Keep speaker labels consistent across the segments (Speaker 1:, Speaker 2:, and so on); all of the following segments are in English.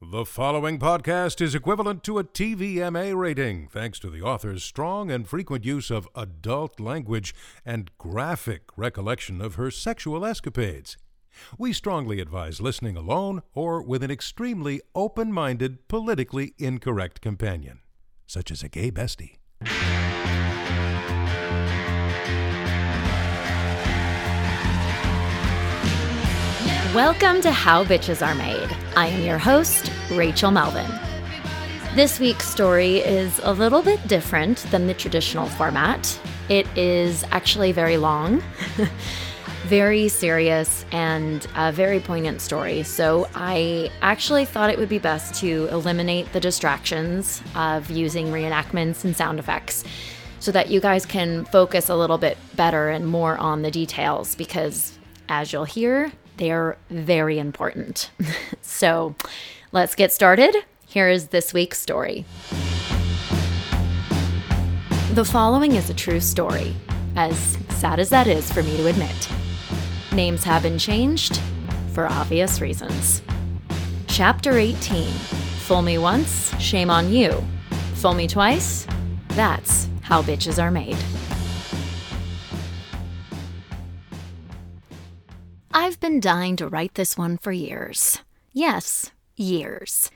Speaker 1: The following podcast is equivalent to a TVMA rating thanks to the author's strong and frequent use of adult language and graphic recollection of her sexual escapades. We strongly advise listening alone or with an extremely open minded, politically incorrect companion, such as a gay bestie.
Speaker 2: Welcome to How Bitches Are Made. I am your host, Rachel Melvin. This week's story is a little bit different than the traditional format. It is actually very long, very serious, and a very poignant story. So, I actually thought it would be best to eliminate the distractions of using reenactments and sound effects so that you guys can focus a little bit better and more on the details because, as you'll hear, they're very important. so let's get started. Here is this week's story. The following is a true story, as sad as that is for me to admit. Names have been changed for obvious reasons. Chapter 18 Fool me once, shame on you. Fool me twice, that's how bitches are made. I've been dying to write this one for years. Yes, years.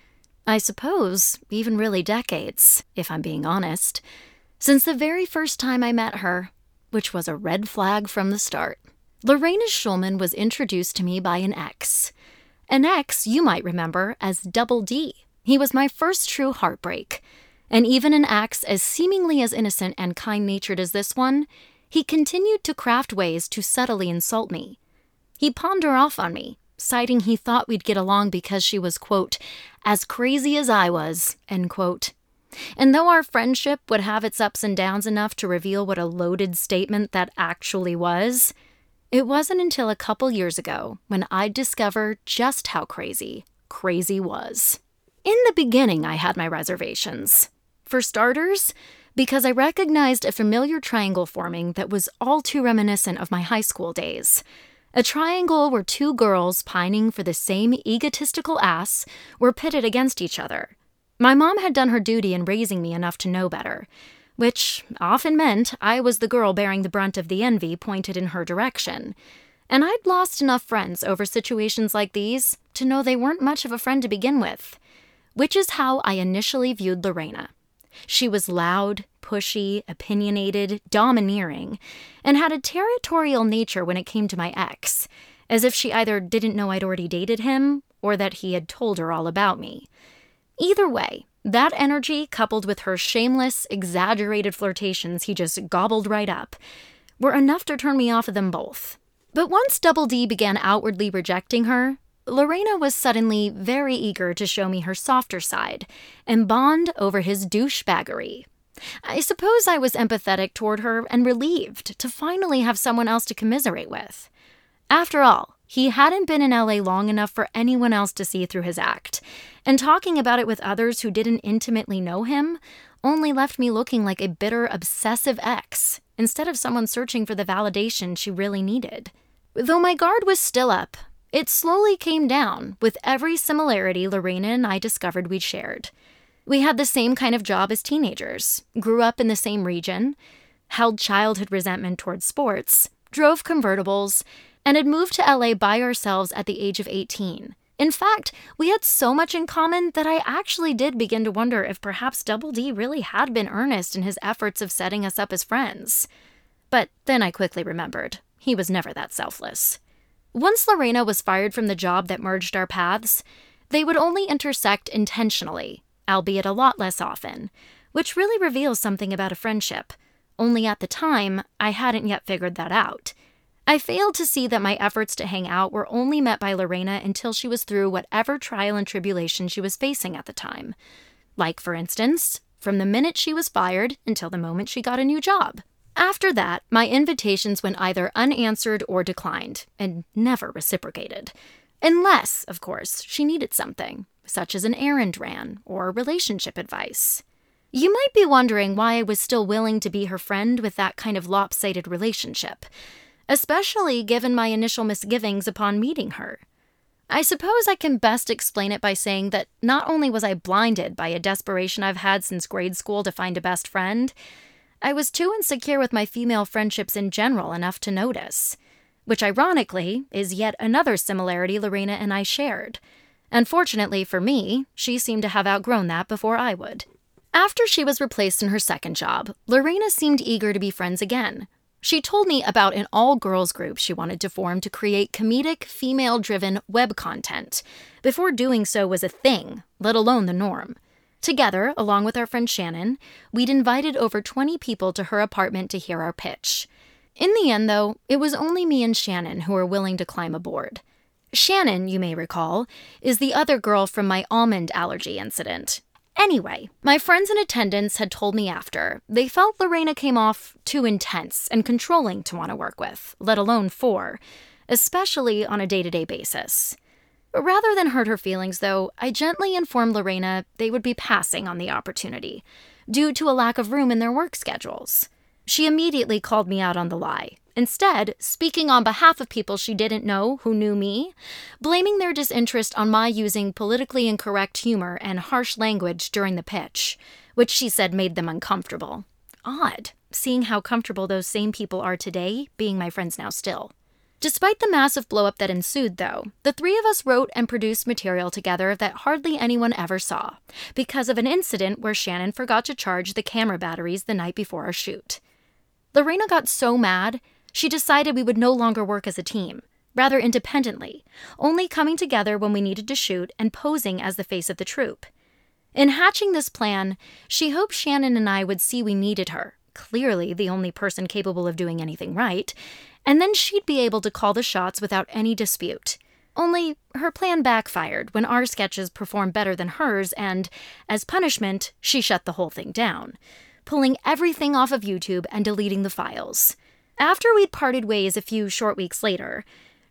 Speaker 2: I suppose even really decades, if I'm being honest. Since the very first time I met her, which was a red flag from the start. Lorena Schulman was introduced to me by an ex. An ex you might remember as Double D. He was my first true heartbreak. And even an ex as seemingly as innocent and kind natured as this one, he continued to craft ways to subtly insult me. He pawned her off on me, citing he thought we'd get along because she was, quote, as crazy as I was, end quote. And though our friendship would have its ups and downs enough to reveal what a loaded statement that actually was, it wasn't until a couple years ago when I'd discover just how crazy crazy was. In the beginning, I had my reservations. For starters, because I recognized a familiar triangle forming that was all too reminiscent of my high school days. A triangle where two girls pining for the same egotistical ass were pitted against each other. My mom had done her duty in raising me enough to know better, which often meant I was the girl bearing the brunt of the envy pointed in her direction. And I'd lost enough friends over situations like these to know they weren't much of a friend to begin with, which is how I initially viewed Lorena. She was loud, pushy, opinionated, domineering, and had a territorial nature when it came to my ex, as if she either didn't know I'd already dated him or that he had told her all about me. Either way, that energy, coupled with her shameless, exaggerated flirtations he just gobbled right up, were enough to turn me off of them both. But once Double D began outwardly rejecting her, Lorena was suddenly very eager to show me her softer side and bond over his douchebaggery. I suppose I was empathetic toward her and relieved to finally have someone else to commiserate with. After all, he hadn't been in LA long enough for anyone else to see through his act, and talking about it with others who didn't intimately know him only left me looking like a bitter, obsessive ex instead of someone searching for the validation she really needed. Though my guard was still up, it slowly came down with every similarity Lorena and I discovered we'd shared. We had the same kind of job as teenagers, grew up in the same region, held childhood resentment towards sports, drove convertibles, and had moved to LA by ourselves at the age of 18. In fact, we had so much in common that I actually did begin to wonder if perhaps Double D really had been earnest in his efforts of setting us up as friends. But then I quickly remembered he was never that selfless. Once Lorena was fired from the job that merged our paths, they would only intersect intentionally, albeit a lot less often, which really reveals something about a friendship. Only at the time, I hadn't yet figured that out. I failed to see that my efforts to hang out were only met by Lorena until she was through whatever trial and tribulation she was facing at the time. Like, for instance, from the minute she was fired until the moment she got a new job. After that, my invitations went either unanswered or declined, and never reciprocated. Unless, of course, she needed something, such as an errand ran or relationship advice. You might be wondering why I was still willing to be her friend with that kind of lopsided relationship, especially given my initial misgivings upon meeting her. I suppose I can best explain it by saying that not only was I blinded by a desperation I've had since grade school to find a best friend, I was too insecure with my female friendships in general enough to notice. Which, ironically, is yet another similarity Lorena and I shared. Unfortunately for me, she seemed to have outgrown that before I would. After she was replaced in her second job, Lorena seemed eager to be friends again. She told me about an all girls group she wanted to form to create comedic, female driven web content, before doing so was a thing, let alone the norm. Together, along with our friend Shannon, we'd invited over 20 people to her apartment to hear our pitch. In the end, though, it was only me and Shannon who were willing to climb aboard. Shannon, you may recall, is the other girl from my almond allergy incident. Anyway, my friends in attendance had told me after they felt Lorena came off too intense and controlling to want to work with, let alone for, especially on a day to day basis. Rather than hurt her feelings, though, I gently informed Lorena they would be passing on the opportunity, due to a lack of room in their work schedules. She immediately called me out on the lie, instead, speaking on behalf of people she didn't know who knew me, blaming their disinterest on my using politically incorrect humor and harsh language during the pitch, which she said made them uncomfortable. Odd, seeing how comfortable those same people are today, being my friends now still. Despite the massive blowup that ensued, though, the three of us wrote and produced material together that hardly anyone ever saw, because of an incident where Shannon forgot to charge the camera batteries the night before our shoot. Lorena got so mad, she decided we would no longer work as a team, rather independently, only coming together when we needed to shoot and posing as the face of the troupe. In hatching this plan, she hoped Shannon and I would see we needed her, clearly the only person capable of doing anything right, and then she'd be able to call the shots without any dispute. Only her plan backfired when our sketches performed better than hers, and, as punishment, she shut the whole thing down, pulling everything off of YouTube and deleting the files. After we'd parted ways a few short weeks later,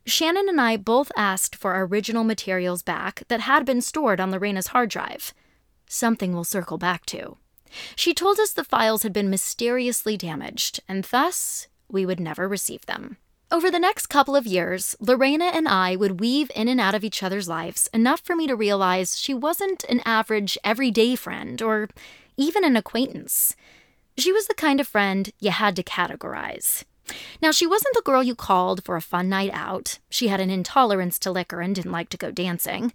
Speaker 2: Shannon and I both asked for our original materials back that had been stored on Lorena's hard drive. Something we'll circle back to. She told us the files had been mysteriously damaged, and thus we would never receive them. Over the next couple of years, Lorena and I would weave in and out of each other's lives enough for me to realize she wasn't an average, everyday friend or even an acquaintance. She was the kind of friend you had to categorize. Now, she wasn't the girl you called for a fun night out. She had an intolerance to liquor and didn't like to go dancing.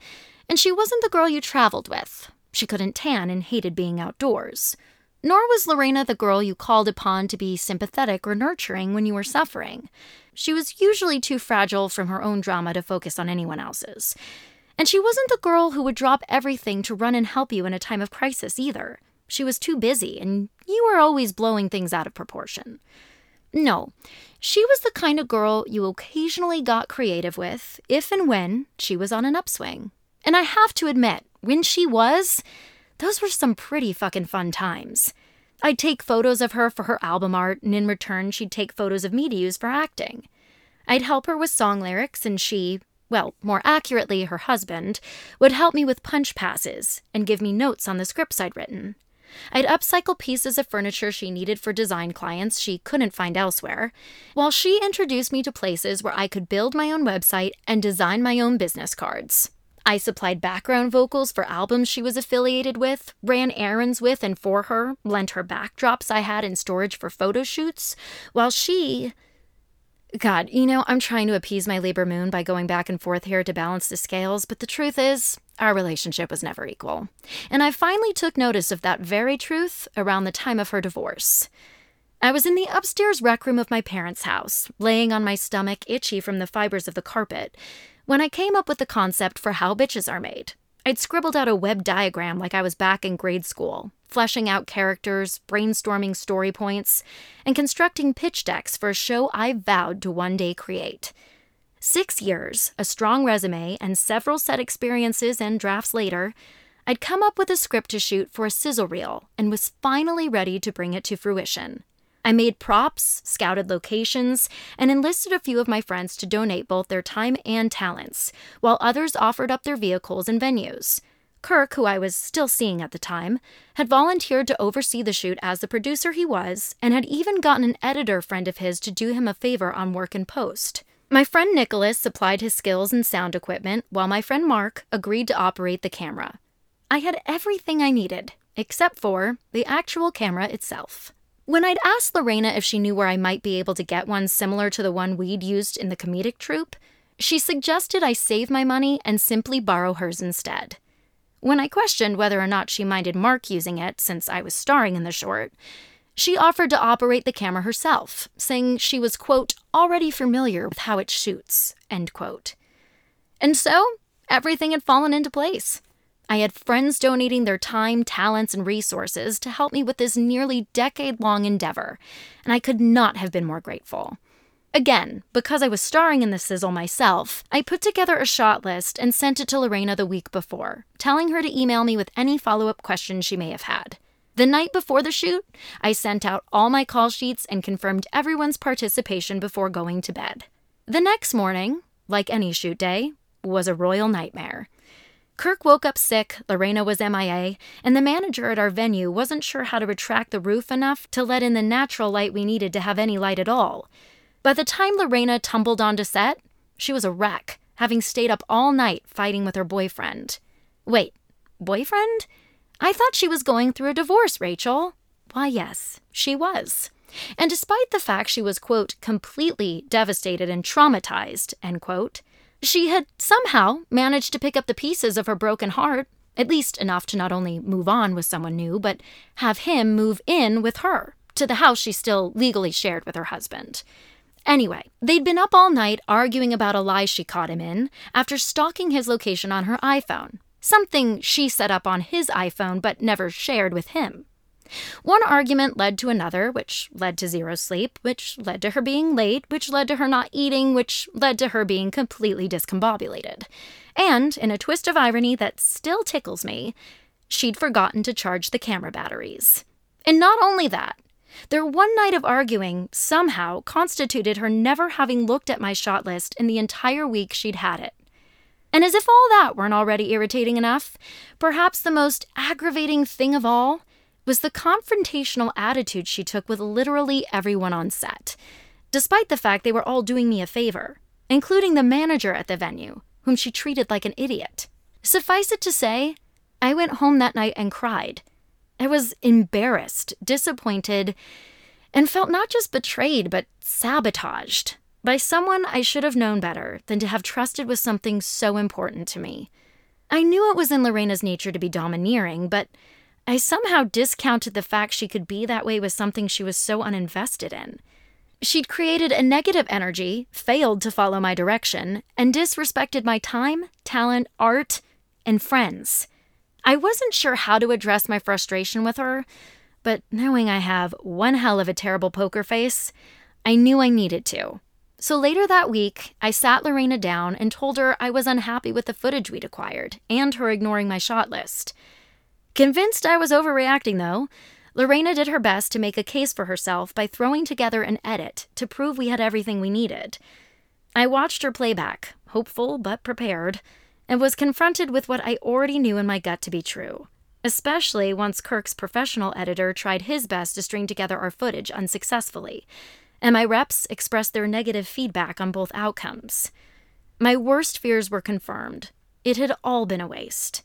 Speaker 2: And she wasn't the girl you traveled with. She couldn't tan and hated being outdoors. Nor was Lorena the girl you called upon to be sympathetic or nurturing when you were suffering. She was usually too fragile from her own drama to focus on anyone else's. And she wasn't the girl who would drop everything to run and help you in a time of crisis either. She was too busy, and you were always blowing things out of proportion. No, she was the kind of girl you occasionally got creative with if and when she was on an upswing. And I have to admit, when she was, those were some pretty fucking fun times. I'd take photos of her for her album art, and in return, she'd take photos of me to use for acting. I'd help her with song lyrics, and she, well, more accurately, her husband, would help me with punch passes and give me notes on the scripts I'd written. I'd upcycle pieces of furniture she needed for design clients she couldn't find elsewhere, while she introduced me to places where I could build my own website and design my own business cards. I supplied background vocals for albums she was affiliated with, ran errands with and for her, lent her backdrops I had in storage for photo shoots, while she. God, you know, I'm trying to appease my Libra moon by going back and forth here to balance the scales, but the truth is, our relationship was never equal. And I finally took notice of that very truth around the time of her divorce. I was in the upstairs rec room of my parents' house, laying on my stomach, itchy from the fibers of the carpet, when I came up with the concept for how bitches are made. I'd scribbled out a web diagram like I was back in grade school, fleshing out characters, brainstorming story points, and constructing pitch decks for a show I vowed to one day create. Six years, a strong resume, and several set experiences and drafts later, I'd come up with a script to shoot for a sizzle reel and was finally ready to bring it to fruition. I made props, scouted locations, and enlisted a few of my friends to donate both their time and talents, while others offered up their vehicles and venues. Kirk, who I was still seeing at the time, had volunteered to oversee the shoot as the producer he was, and had even gotten an editor friend of his to do him a favor on work in post. My friend Nicholas supplied his skills and sound equipment, while my friend Mark agreed to operate the camera. I had everything I needed, except for the actual camera itself. When I'd asked Lorena if she knew where I might be able to get one similar to the one we'd used in the comedic troupe, she suggested I save my money and simply borrow hers instead. When I questioned whether or not she minded Mark using it since I was starring in the short, she offered to operate the camera herself, saying she was, quote, already familiar with how it shoots, end quote. And so, everything had fallen into place. I had friends donating their time, talents, and resources to help me with this nearly decade long endeavor, and I could not have been more grateful. Again, because I was starring in the sizzle myself, I put together a shot list and sent it to Lorena the week before, telling her to email me with any follow up questions she may have had. The night before the shoot, I sent out all my call sheets and confirmed everyone's participation before going to bed. The next morning, like any shoot day, was a royal nightmare. Kirk woke up sick, Lorena was MIA, and the manager at our venue wasn't sure how to retract the roof enough to let in the natural light we needed to have any light at all. By the time Lorena tumbled onto set, she was a wreck, having stayed up all night fighting with her boyfriend. Wait, boyfriend? I thought she was going through a divorce, Rachel. Why, yes, she was. And despite the fact she was, quote, completely devastated and traumatized, end quote, she had somehow managed to pick up the pieces of her broken heart, at least enough to not only move on with someone new, but have him move in with her to the house she still legally shared with her husband. Anyway, they'd been up all night arguing about a lie she caught him in after stalking his location on her iPhone, something she set up on his iPhone but never shared with him. One argument led to another, which led to zero sleep, which led to her being late, which led to her not eating, which led to her being completely discombobulated. And, in a twist of irony that still tickles me, she'd forgotten to charge the camera batteries. And not only that, their one night of arguing somehow constituted her never having looked at my shot list in the entire week she'd had it. And as if all that weren't already irritating enough, perhaps the most aggravating thing of all was the confrontational attitude she took with literally everyone on set, despite the fact they were all doing me a favor, including the manager at the venue, whom she treated like an idiot. Suffice it to say, I went home that night and cried. I was embarrassed, disappointed, and felt not just betrayed, but sabotaged by someone I should have known better than to have trusted with something so important to me. I knew it was in Lorena's nature to be domineering, but I somehow discounted the fact she could be that way with something she was so uninvested in. She'd created a negative energy, failed to follow my direction, and disrespected my time, talent, art, and friends. I wasn't sure how to address my frustration with her, but knowing I have one hell of a terrible poker face, I knew I needed to. So later that week, I sat Lorena down and told her I was unhappy with the footage we'd acquired and her ignoring my shot list. Convinced I was overreacting, though, Lorena did her best to make a case for herself by throwing together an edit to prove we had everything we needed. I watched her playback, hopeful but prepared, and was confronted with what I already knew in my gut to be true, especially once Kirk's professional editor tried his best to string together our footage unsuccessfully, and my reps expressed their negative feedback on both outcomes. My worst fears were confirmed. It had all been a waste.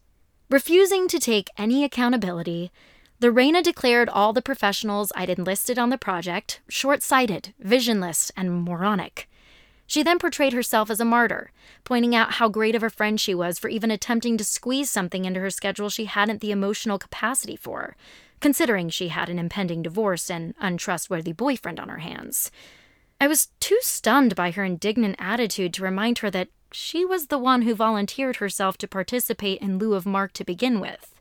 Speaker 2: Refusing to take any accountability, Lorena declared all the professionals I'd enlisted on the project short sighted, visionless, and moronic. She then portrayed herself as a martyr, pointing out how great of a friend she was for even attempting to squeeze something into her schedule she hadn't the emotional capacity for, considering she had an impending divorce and untrustworthy boyfriend on her hands. I was too stunned by her indignant attitude to remind her that she was the one who volunteered herself to participate in lieu of Mark to begin with.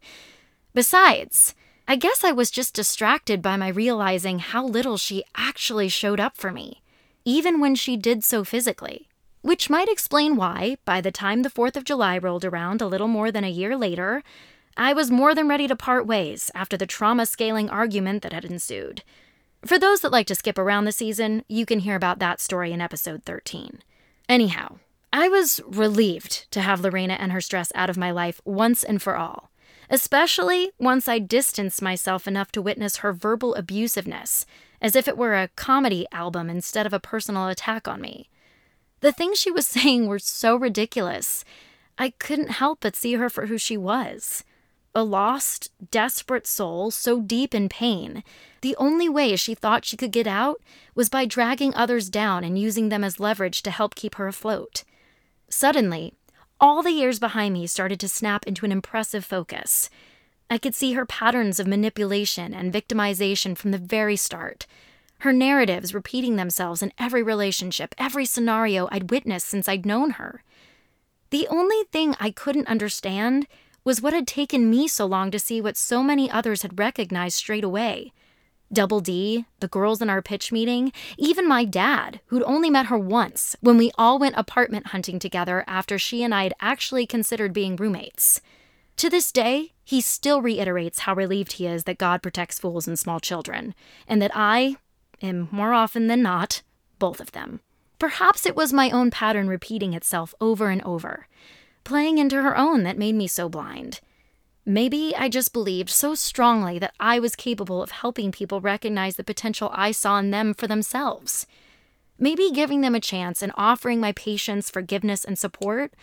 Speaker 2: Besides, I guess I was just distracted by my realizing how little she actually showed up for me, even when she did so physically. Which might explain why, by the time the 4th of July rolled around a little more than a year later, I was more than ready to part ways after the trauma scaling argument that had ensued. For those that like to skip around the season, you can hear about that story in episode 13. Anyhow, I was relieved to have Lorena and her stress out of my life once and for all especially once I distanced myself enough to witness her verbal abusiveness, as if it were a comedy album instead of a personal attack on me. The things she was saying were so ridiculous, I couldn't help but see her for who she was a lost, desperate soul so deep in pain. The only way she thought she could get out was by dragging others down and using them as leverage to help keep her afloat. Suddenly, all the years behind me started to snap into an impressive focus. I could see her patterns of manipulation and victimization from the very start. Her narratives repeating themselves in every relationship, every scenario I'd witnessed since I'd known her. The only thing I couldn't understand was what had taken me so long to see what so many others had recognized straight away Double D, the girls in our pitch meeting, even my dad, who'd only met her once when we all went apartment hunting together after she and I had actually considered being roommates. To this day, he still reiterates how relieved he is that God protects fools and small children, and that I am more often than not both of them. Perhaps it was my own pattern repeating itself over and over, playing into her own that made me so blind. Maybe I just believed so strongly that I was capable of helping people recognize the potential I saw in them for themselves. Maybe giving them a chance and offering my patience, forgiveness, and support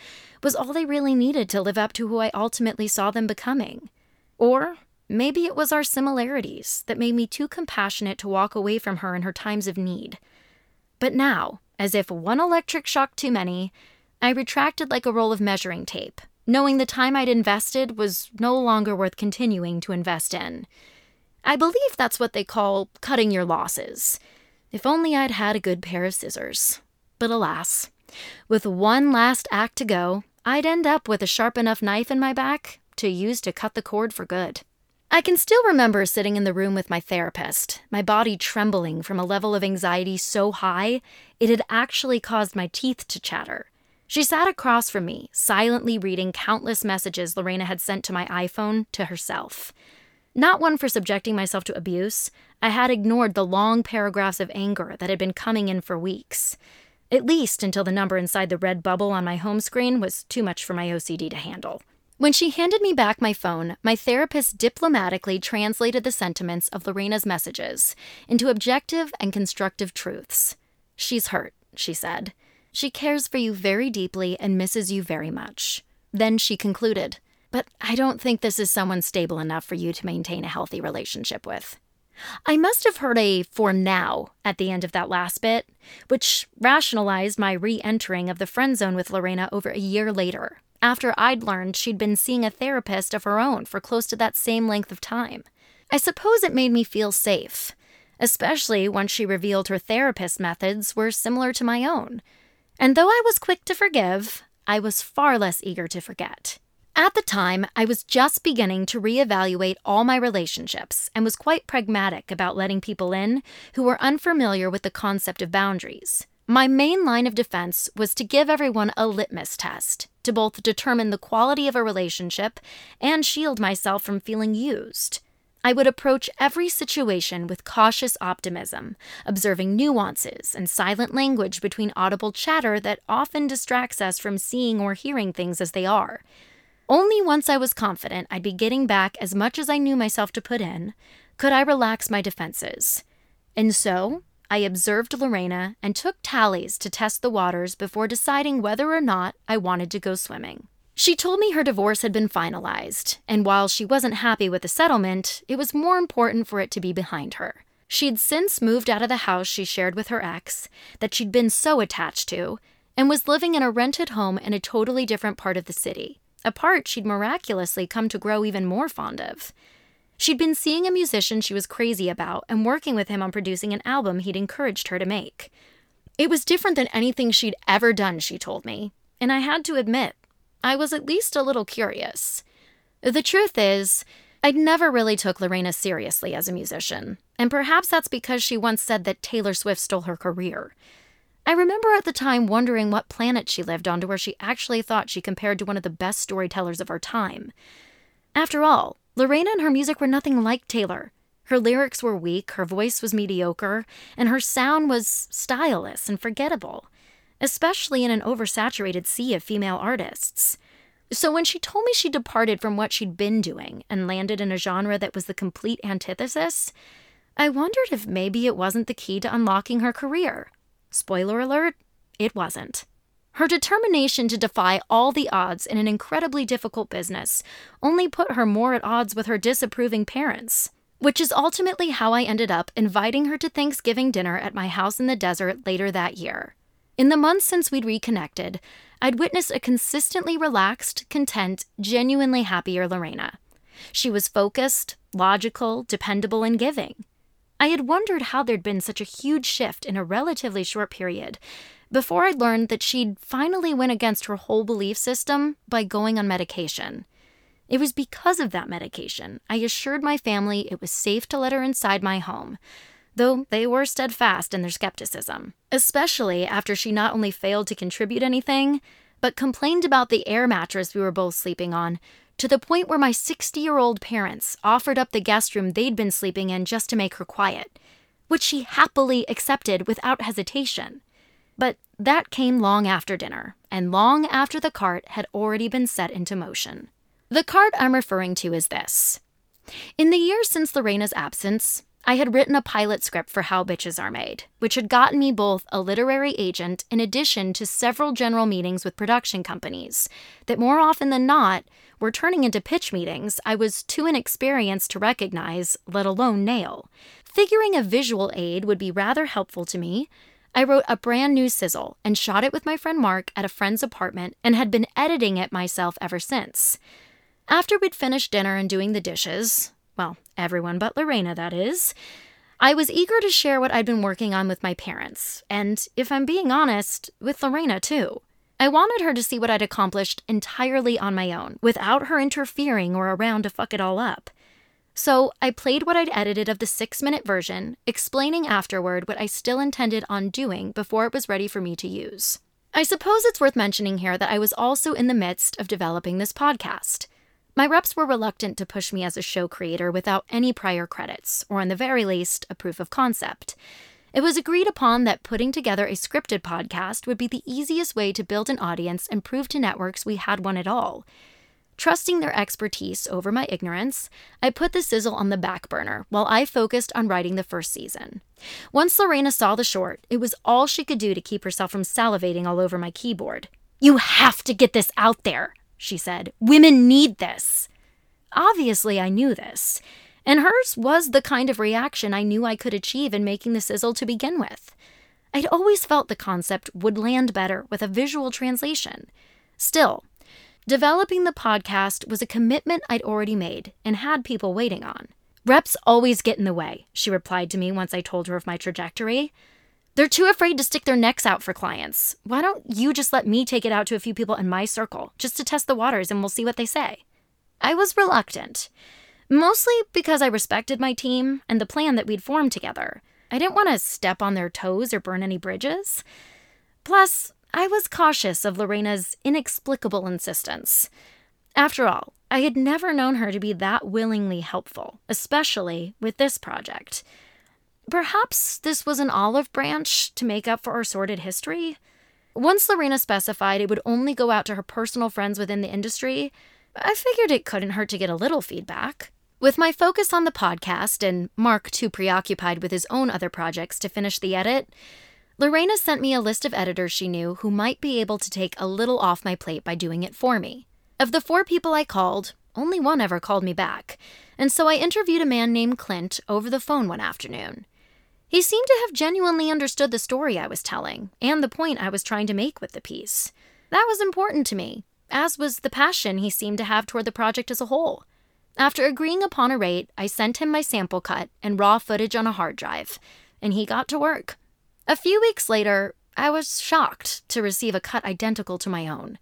Speaker 2: was all they really needed to live up to who I ultimately saw them becoming. Or maybe it was our similarities that made me too compassionate to walk away from her in her times of need. But now, as if one electric shock too many, I retracted like a roll of measuring tape knowing the time I'd invested was no longer worth continuing to invest in. I believe that's what they call cutting your losses. If only I'd had a good pair of scissors. But alas, with one last act to go, I'd end up with a sharp enough knife in my back to use to cut the cord for good. I can still remember sitting in the room with my therapist, my body trembling from a level of anxiety so high it had actually caused my teeth to chatter. She sat across from me, silently reading countless messages Lorena had sent to my iPhone to herself. Not one for subjecting myself to abuse, I had ignored the long paragraphs of anger that had been coming in for weeks. At least until the number inside the red bubble on my home screen was too much for my OCD to handle. When she handed me back my phone, my therapist diplomatically translated the sentiments of Lorena's messages into objective and constructive truths. She's hurt, she said. She cares for you very deeply and misses you very much. Then she concluded, But I don't think this is someone stable enough for you to maintain a healthy relationship with. I must have heard a for now at the end of that last bit, which rationalized my re entering of the friend zone with Lorena over a year later, after I'd learned she'd been seeing a therapist of her own for close to that same length of time. I suppose it made me feel safe, especially once she revealed her therapist methods were similar to my own, and though I was quick to forgive, I was far less eager to forget. At the time, I was just beginning to reevaluate all my relationships and was quite pragmatic about letting people in who were unfamiliar with the concept of boundaries. My main line of defense was to give everyone a litmus test to both determine the quality of a relationship and shield myself from feeling used. I would approach every situation with cautious optimism, observing nuances and silent language between audible chatter that often distracts us from seeing or hearing things as they are. Only once I was confident I'd be getting back as much as I knew myself to put in could I relax my defenses. And so, I observed Lorena and took tallies to test the waters before deciding whether or not I wanted to go swimming. She told me her divorce had been finalized, and while she wasn't happy with the settlement, it was more important for it to be behind her. She'd since moved out of the house she shared with her ex, that she'd been so attached to, and was living in a rented home in a totally different part of the city, a part she'd miraculously come to grow even more fond of. She'd been seeing a musician she was crazy about and working with him on producing an album he'd encouraged her to make. It was different than anything she'd ever done, she told me, and I had to admit, I was at least a little curious. The truth is, I'd never really took Lorena seriously as a musician, and perhaps that's because she once said that Taylor Swift stole her career. I remember at the time wondering what planet she lived on to where she actually thought she compared to one of the best storytellers of our time. After all, Lorena and her music were nothing like Taylor. Her lyrics were weak, her voice was mediocre, and her sound was styleless and forgettable, especially in an oversaturated sea of female artists. So when she told me she departed from what she'd been doing and landed in a genre that was the complete antithesis, I wondered if maybe it wasn't the key to unlocking her career. Spoiler alert, it wasn't. Her determination to defy all the odds in an incredibly difficult business only put her more at odds with her disapproving parents, which is ultimately how I ended up inviting her to Thanksgiving dinner at my house in the desert later that year. In the months since we'd reconnected, I'd witnessed a consistently relaxed, content, genuinely happier Lorena. She was focused, logical, dependable, and giving. I had wondered how there'd been such a huge shift in a relatively short period before I'd learned that she'd finally went against her whole belief system by going on medication. It was because of that medication I assured my family it was safe to let her inside my home, though they were steadfast in their skepticism, especially after she not only failed to contribute anything, but complained about the air mattress we were both sleeping on, to the point where my 60 year old parents offered up the guest room they'd been sleeping in just to make her quiet, which she happily accepted without hesitation. But that came long after dinner, and long after the cart had already been set into motion. The cart I'm referring to is this. In the years since Lorena's absence, I had written a pilot script for How Bitches Are Made, which had gotten me both a literary agent in addition to several general meetings with production companies that more often than not were turning into pitch meetings I was too inexperienced to recognize, let alone nail. Figuring a visual aid would be rather helpful to me, I wrote a brand new sizzle and shot it with my friend Mark at a friend's apartment and had been editing it myself ever since. After we'd finished dinner and doing the dishes, well, everyone but Lorena, that is. I was eager to share what I'd been working on with my parents, and if I'm being honest, with Lorena too. I wanted her to see what I'd accomplished entirely on my own, without her interfering or around to fuck it all up. So I played what I'd edited of the six minute version, explaining afterward what I still intended on doing before it was ready for me to use. I suppose it's worth mentioning here that I was also in the midst of developing this podcast. My reps were reluctant to push me as a show creator without any prior credits, or in the very least, a proof of concept. It was agreed upon that putting together a scripted podcast would be the easiest way to build an audience and prove to networks we had one at all. Trusting their expertise over my ignorance, I put the sizzle on the back burner while I focused on writing the first season. Once Lorena saw the short, it was all she could do to keep herself from salivating all over my keyboard. You have to get this out there, she said. Women need this. Obviously, I knew this, and hers was the kind of reaction I knew I could achieve in making the sizzle to begin with. I'd always felt the concept would land better with a visual translation. Still, developing the podcast was a commitment I'd already made and had people waiting on. Reps always get in the way, she replied to me once I told her of my trajectory. They're too afraid to stick their necks out for clients. Why don't you just let me take it out to a few people in my circle just to test the waters and we'll see what they say? I was reluctant, mostly because I respected my team and the plan that we'd formed together. I didn't want to step on their toes or burn any bridges. Plus, I was cautious of Lorena's inexplicable insistence. After all, I had never known her to be that willingly helpful, especially with this project. Perhaps this was an olive branch to make up for our sordid history? Once Lorena specified it would only go out to her personal friends within the industry, I figured it couldn't hurt to get a little feedback. With my focus on the podcast and Mark too preoccupied with his own other projects to finish the edit, Lorena sent me a list of editors she knew who might be able to take a little off my plate by doing it for me. Of the four people I called, only one ever called me back, and so I interviewed a man named Clint over the phone one afternoon. He seemed to have genuinely understood the story I was telling and the point I was trying to make with the piece. That was important to me, as was the passion he seemed to have toward the project as a whole. After agreeing upon a rate, I sent him my sample cut and raw footage on a hard drive, and he got to work. A few weeks later, I was shocked to receive a cut identical to my own.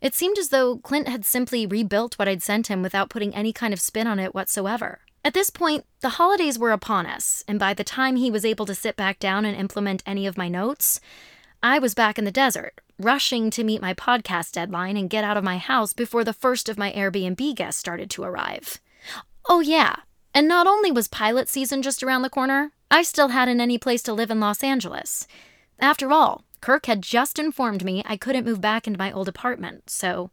Speaker 2: It seemed as though Clint had simply rebuilt what I'd sent him without putting any kind of spin on it whatsoever. At this point, the holidays were upon us, and by the time he was able to sit back down and implement any of my notes, I was back in the desert, rushing to meet my podcast deadline and get out of my house before the first of my Airbnb guests started to arrive. Oh, yeah, and not only was pilot season just around the corner, I still hadn't any place to live in Los Angeles. After all, Kirk had just informed me I couldn't move back into my old apartment, so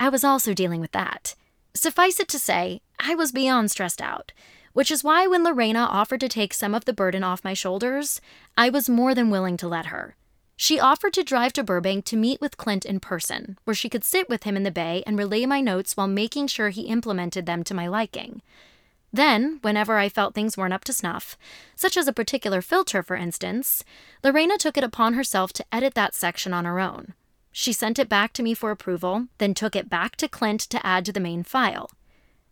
Speaker 2: I was also dealing with that. Suffice it to say, I was beyond stressed out, which is why when Lorena offered to take some of the burden off my shoulders, I was more than willing to let her. She offered to drive to Burbank to meet with Clint in person, where she could sit with him in the bay and relay my notes while making sure he implemented them to my liking. Then, whenever I felt things weren't up to snuff, such as a particular filter, for instance, Lorena took it upon herself to edit that section on her own. She sent it back to me for approval, then took it back to Clint to add to the main file.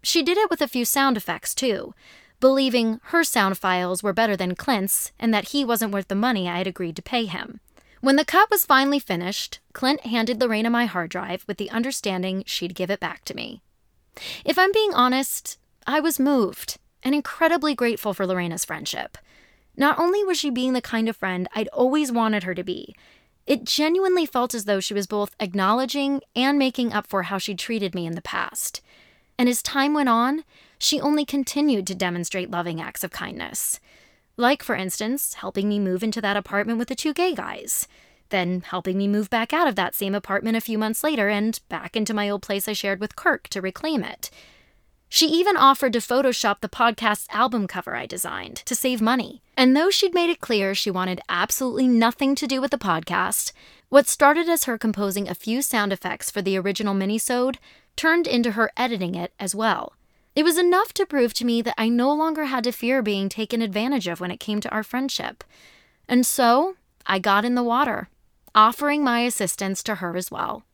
Speaker 2: She did it with a few sound effects, too, believing her sound files were better than Clint's and that he wasn't worth the money I had agreed to pay him. When the cut was finally finished, Clint handed Lorena my hard drive with the understanding she'd give it back to me. If I'm being honest, I was moved and incredibly grateful for Lorena's friendship. Not only was she being the kind of friend I'd always wanted her to be, it genuinely felt as though she was both acknowledging and making up for how she treated me in the past. And as time went on, she only continued to demonstrate loving acts of kindness. Like, for instance, helping me move into that apartment with the two gay guys, then helping me move back out of that same apartment a few months later and back into my old place I shared with Kirk to reclaim it. She even offered to Photoshop the podcast's album cover I designed to save money. And though she'd made it clear she wanted absolutely nothing to do with the podcast, what started as her composing a few sound effects for the original minisode turned into her editing it as well. It was enough to prove to me that I no longer had to fear being taken advantage of when it came to our friendship. And so, I got in the water, offering my assistance to her as well.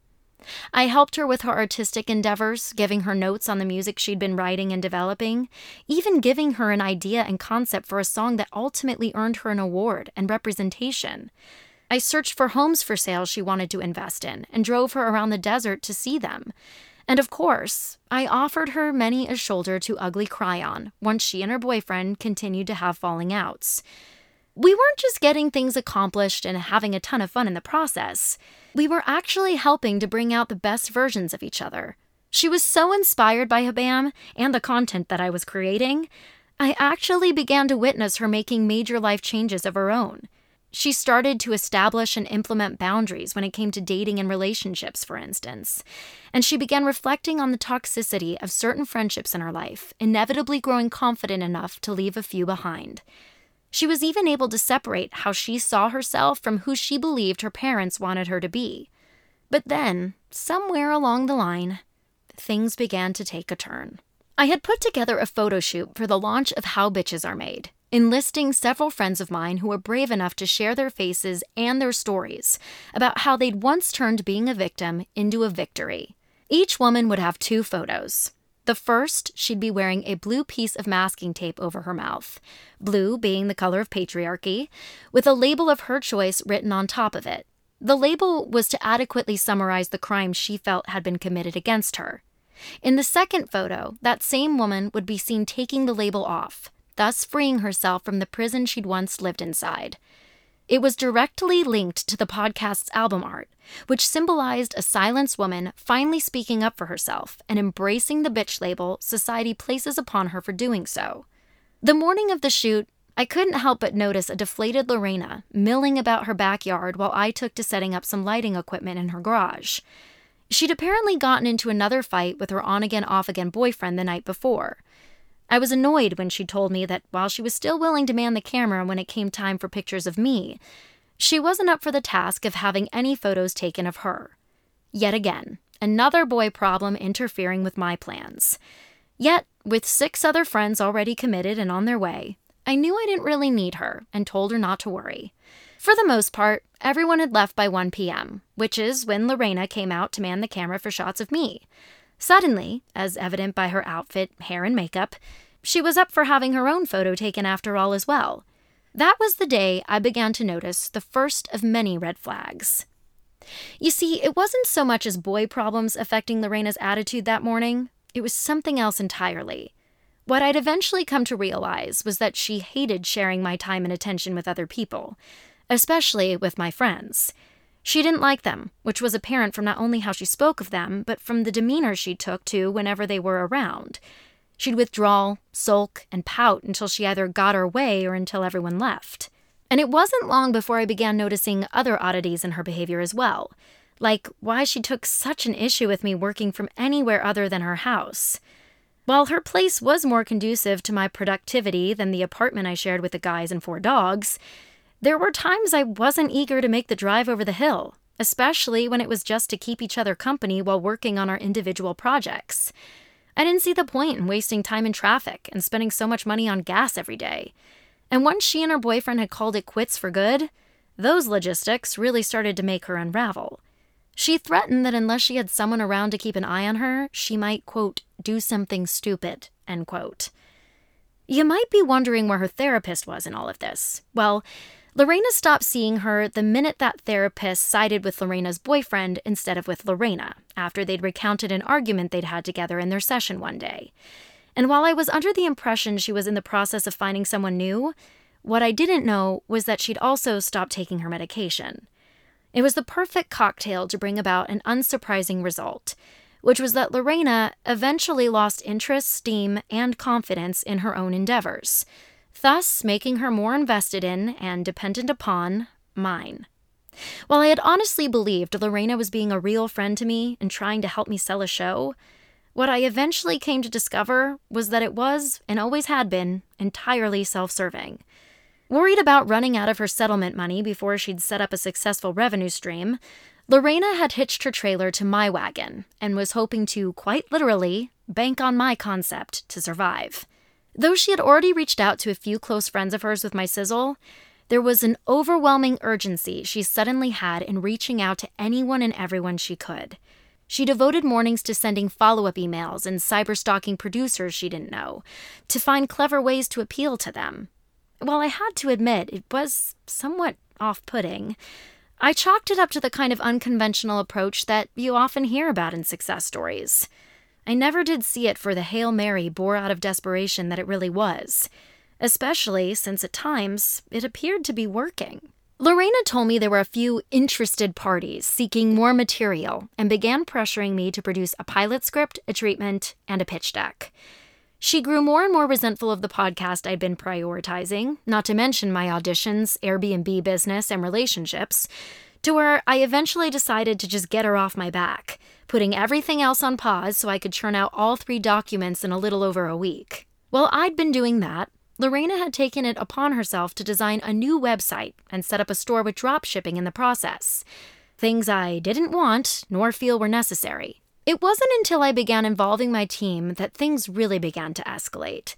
Speaker 2: I helped her with her artistic endeavors, giving her notes on the music she'd been writing and developing, even giving her an idea and concept for a song that ultimately earned her an award and representation. I searched for homes for sale she wanted to invest in and drove her around the desert to see them. And of course, I offered her many a shoulder to ugly cry on once she and her boyfriend continued to have falling outs. We weren't just getting things accomplished and having a ton of fun in the process. We were actually helping to bring out the best versions of each other. She was so inspired by Habam and the content that I was creating, I actually began to witness her making major life changes of her own. She started to establish and implement boundaries when it came to dating and relationships, for instance. And she began reflecting on the toxicity of certain friendships in her life, inevitably growing confident enough to leave a few behind. She was even able to separate how she saw herself from who she believed her parents wanted her to be. But then, somewhere along the line, things began to take a turn. I had put together a photo shoot for the launch of How Bitches Are Made, enlisting several friends of mine who were brave enough to share their faces and their stories about how they'd once turned being a victim into a victory. Each woman would have two photos. The first, she'd be wearing a blue piece of masking tape over her mouth, blue being the color of patriarchy, with a label of her choice written on top of it. The label was to adequately summarize the crime she felt had been committed against her. In the second photo, that same woman would be seen taking the label off, thus freeing herself from the prison she'd once lived inside. It was directly linked to the podcast's album art, which symbolized a silenced woman finally speaking up for herself and embracing the bitch label society places upon her for doing so. The morning of the shoot, I couldn't help but notice a deflated Lorena milling about her backyard while I took to setting up some lighting equipment in her garage. She'd apparently gotten into another fight with her on again, off again boyfriend the night before. I was annoyed when she told me that while she was still willing to man the camera when it came time for pictures of me, she wasn't up for the task of having any photos taken of her. Yet again, another boy problem interfering with my plans. Yet, with six other friends already committed and on their way, I knew I didn't really need her and told her not to worry. For the most part, everyone had left by 1 p.m., which is when Lorena came out to man the camera for shots of me. Suddenly, as evident by her outfit, hair, and makeup, she was up for having her own photo taken after all as well. That was the day I began to notice the first of many red flags. You see, it wasn't so much as boy problems affecting Lorena's attitude that morning, it was something else entirely. What I'd eventually come to realize was that she hated sharing my time and attention with other people, especially with my friends. She didn't like them, which was apparent from not only how she spoke of them, but from the demeanor she took to whenever they were around. She'd withdraw, sulk, and pout until she either got her way or until everyone left. And it wasn't long before I began noticing other oddities in her behavior as well, like why she took such an issue with me working from anywhere other than her house. While her place was more conducive to my productivity than the apartment I shared with the guys and four dogs, there were times I wasn't eager to make the drive over the hill, especially when it was just to keep each other company while working on our individual projects. I didn't see the point in wasting time in traffic and spending so much money on gas every day. And once she and her boyfriend had called it quits for good, those logistics really started to make her unravel. She threatened that unless she had someone around to keep an eye on her, she might, quote, do something stupid, end quote. You might be wondering where her therapist was in all of this. Well, Lorena stopped seeing her the minute that therapist sided with Lorena's boyfriend instead of with Lorena, after they'd recounted an argument they'd had together in their session one day. And while I was under the impression she was in the process of finding someone new, what I didn't know was that she'd also stopped taking her medication. It was the perfect cocktail to bring about an unsurprising result, which was that Lorena eventually lost interest, steam, and confidence in her own endeavors thus making her more invested in and dependent upon mine. While I had honestly believed Lorena was being a real friend to me and trying to help me sell a show, what I eventually came to discover was that it was, and always had been, entirely self serving. Worried about running out of her settlement money before she'd set up a successful revenue stream, Lorena had hitched her trailer to my wagon and was hoping to, quite literally, bank on my concept to survive. Though she had already reached out to a few close friends of hers with my sizzle, there was an overwhelming urgency she suddenly had in reaching out to anyone and everyone she could. She devoted mornings to sending follow up emails and cyber stalking producers she didn't know to find clever ways to appeal to them. While I had to admit it was somewhat off putting, I chalked it up to the kind of unconventional approach that you often hear about in success stories. I never did see it for the Hail Mary bore out of desperation that it really was, especially since at times it appeared to be working. Lorena told me there were a few interested parties seeking more material and began pressuring me to produce a pilot script, a treatment, and a pitch deck. She grew more and more resentful of the podcast I'd been prioritizing, not to mention my auditions, Airbnb business, and relationships, to where I eventually decided to just get her off my back putting everything else on pause so I could churn out all three documents in a little over a week. While I'd been doing that, Lorena had taken it upon herself to design a new website and set up a store with drop shipping in the process. Things I didn't want nor feel were necessary. It wasn't until I began involving my team that things really began to escalate.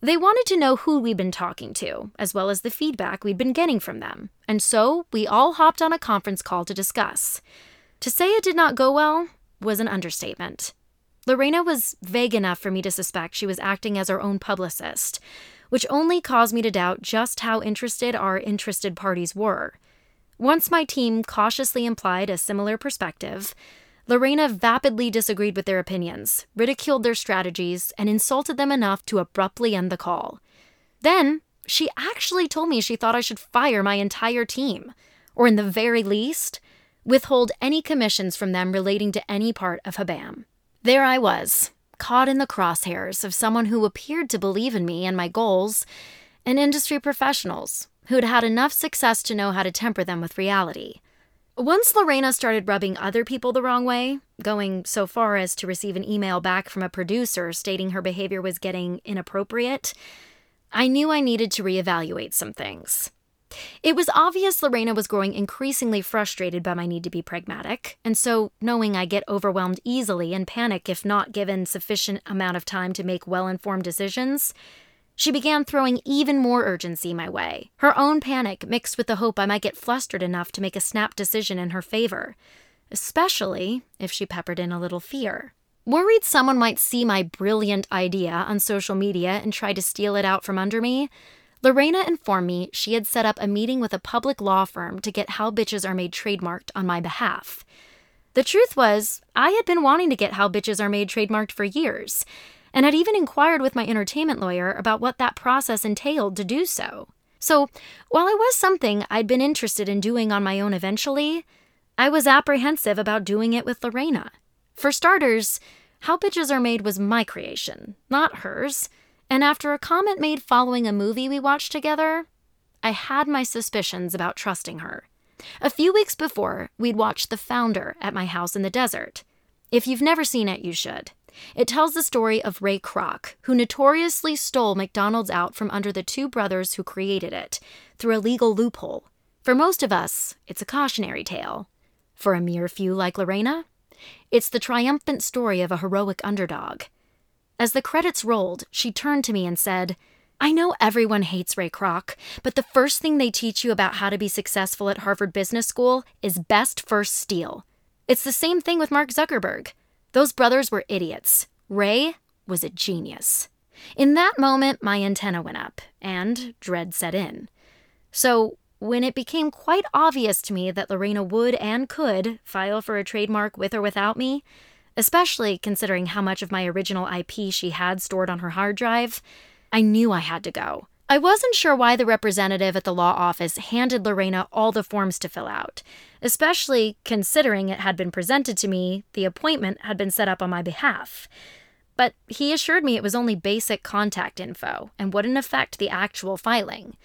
Speaker 2: They wanted to know who we'd been talking to, as well as the feedback we'd been getting from them, and so we all hopped on a conference call to discuss. To say it did not go well was an understatement. Lorena was vague enough for me to suspect she was acting as her own publicist, which only caused me to doubt just how interested our interested parties were. Once my team cautiously implied a similar perspective, Lorena vapidly disagreed with their opinions, ridiculed their strategies, and insulted them enough to abruptly end the call. Then, she actually told me she thought I should fire my entire team, or in the very least, withhold any commissions from them relating to any part of Habam. There I was, caught in the crosshairs of someone who appeared to believe in me and my goals, and industry professionals who'd had enough success to know how to temper them with reality. Once Lorena started rubbing other people the wrong way, going so far as to receive an email back from a producer stating her behavior was getting inappropriate, I knew I needed to reevaluate some things. It was obvious Lorena was growing increasingly frustrated by my need to be pragmatic, and so, knowing I get overwhelmed easily and panic if not given sufficient amount of time to make well informed decisions, she began throwing even more urgency my way, her own panic mixed with the hope I might get flustered enough to make a snap decision in her favor, especially if she peppered in a little fear. Worried someone might see my brilliant idea on social media and try to steal it out from under me, Lorena informed me she had set up a meeting with a public law firm to get How Bitches Are Made trademarked on my behalf. The truth was, I had been wanting to get How Bitches Are Made trademarked for years, and had even inquired with my entertainment lawyer about what that process entailed to do so. So, while it was something I'd been interested in doing on my own eventually, I was apprehensive about doing it with Lorena. For starters, How Bitches Are Made was my creation, not hers, and after a comment made following a movie we watched together, I had my suspicions about trusting her. A few weeks before, we'd watched The Founder at my house in the desert. If you've never seen it, you should. It tells the story of Ray Kroc, who notoriously stole McDonald's out from under the two brothers who created it through a legal loophole. For most of us, it's a cautionary tale. For a mere few like Lorena, it's the triumphant story of a heroic underdog. As the credits rolled, she turned to me and said, I know everyone hates Ray Kroc, but the first thing they teach you about how to be successful at Harvard Business School is best first steal. It's the same thing with Mark Zuckerberg. Those brothers were idiots. Ray was a genius. In that moment, my antenna went up, and dread set in. So, when it became quite obvious to me that Lorena would and could file for a trademark with or without me, especially considering how much of my original IP she had stored on her hard drive, I knew I had to go. I wasn't sure why the representative at the law office handed Lorena all the forms to fill out, especially considering it had been presented to me, the appointment had been set up on my behalf. But he assured me it was only basic contact info and wouldn't affect the actual filing.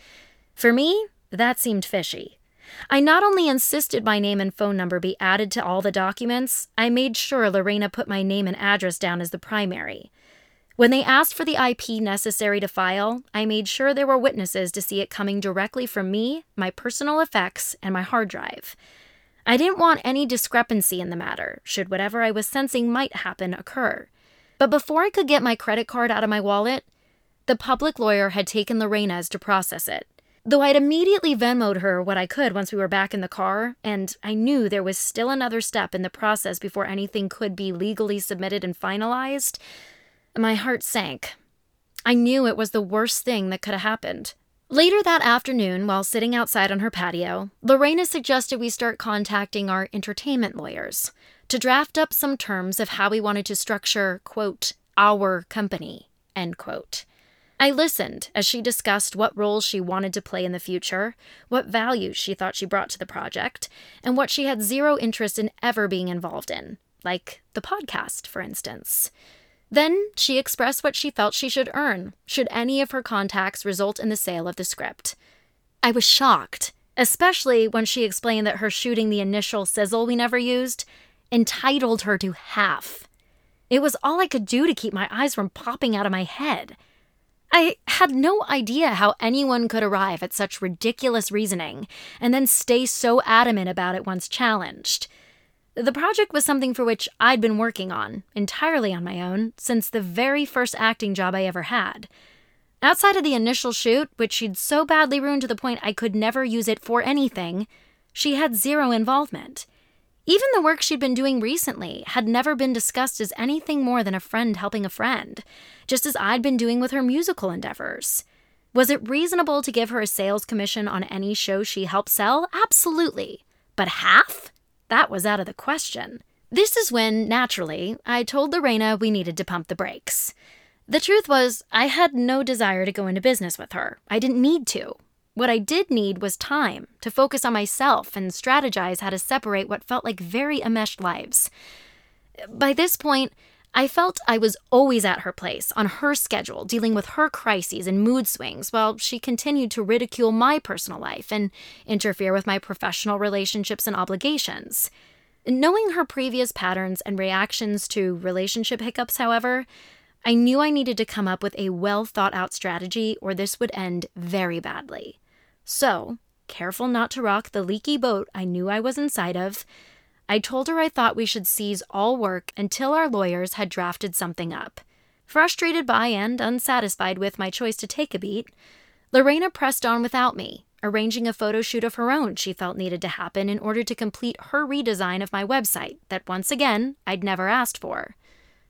Speaker 2: For me, that seemed fishy. I not only insisted my name and phone number be added to all the documents, I made sure Lorena put my name and address down as the primary. When they asked for the IP necessary to file, I made sure there were witnesses to see it coming directly from me, my personal effects, and my hard drive. I didn't want any discrepancy in the matter, should whatever I was sensing might happen occur. But before I could get my credit card out of my wallet, the public lawyer had taken Lorena's to process it. Though I'd immediately Venmoed her what I could once we were back in the car, and I knew there was still another step in the process before anything could be legally submitted and finalized, my heart sank. I knew it was the worst thing that could have happened. Later that afternoon, while sitting outside on her patio, Lorena suggested we start contacting our entertainment lawyers to draft up some terms of how we wanted to structure, quote, our company, end quote. I listened as she discussed what roles she wanted to play in the future, what values she thought she brought to the project, and what she had zero interest in ever being involved in, like the podcast, for instance. Then she expressed what she felt she should earn, should any of her contacts result in the sale of the script. I was shocked, especially when she explained that her shooting the initial sizzle we never used entitled her to half. It was all I could do to keep my eyes from popping out of my head. I had no idea how anyone could arrive at such ridiculous reasoning and then stay so adamant about it once challenged. The project was something for which I'd been working on, entirely on my own, since the very first acting job I ever had. Outside of the initial shoot, which she'd so badly ruined to the point I could never use it for anything, she had zero involvement. Even the work she'd been doing recently had never been discussed as anything more than a friend helping a friend, just as I'd been doing with her musical endeavors. Was it reasonable to give her a sales commission on any show she helped sell? Absolutely. But half? That was out of the question. This is when, naturally, I told Lorena we needed to pump the brakes. The truth was, I had no desire to go into business with her. I didn't need to. What I did need was time to focus on myself and strategize how to separate what felt like very enmeshed lives. By this point, I felt I was always at her place, on her schedule, dealing with her crises and mood swings, while she continued to ridicule my personal life and interfere with my professional relationships and obligations. Knowing her previous patterns and reactions to relationship hiccups, however, I knew I needed to come up with a well thought out strategy or this would end very badly. So, careful not to rock the leaky boat I knew I was inside of, I told her I thought we should seize all work until our lawyers had drafted something up. Frustrated by and unsatisfied with my choice to take a beat, Lorena pressed on without me, arranging a photo shoot of her own she felt needed to happen in order to complete her redesign of my website that once again I'd never asked for.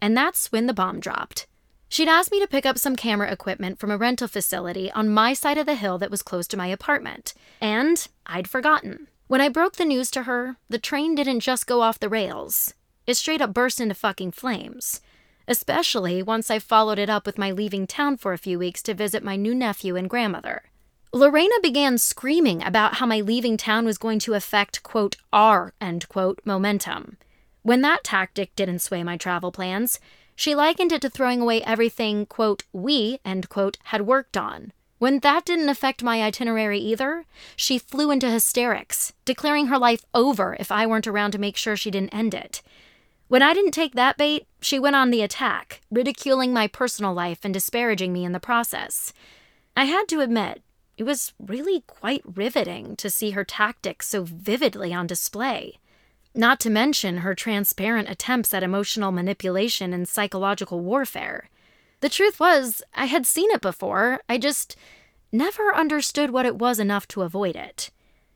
Speaker 2: And that's when the bomb dropped. She'd asked me to pick up some camera equipment from a rental facility on my side of the hill that was close to my apartment, and I'd forgotten. When I broke the news to her, the train didn't just go off the rails, it straight up burst into fucking flames. Especially once I followed it up with my leaving town for a few weeks to visit my new nephew and grandmother. Lorena began screaming about how my leaving town was going to affect, quote, our, end quote, momentum. When that tactic didn't sway my travel plans, she likened it to throwing away everything, quote, we, end quote, had worked on. When that didn't affect my itinerary either, she flew into hysterics, declaring her life over if I weren't around to make sure she didn't end it. When I didn't take that bait, she went on the attack, ridiculing my personal life and disparaging me in the process. I had to admit, it was really quite riveting to see her tactics so vividly on display. Not to mention her transparent attempts at emotional manipulation and psychological warfare. The truth was, I had seen it before, I just never understood what it was enough to avoid it.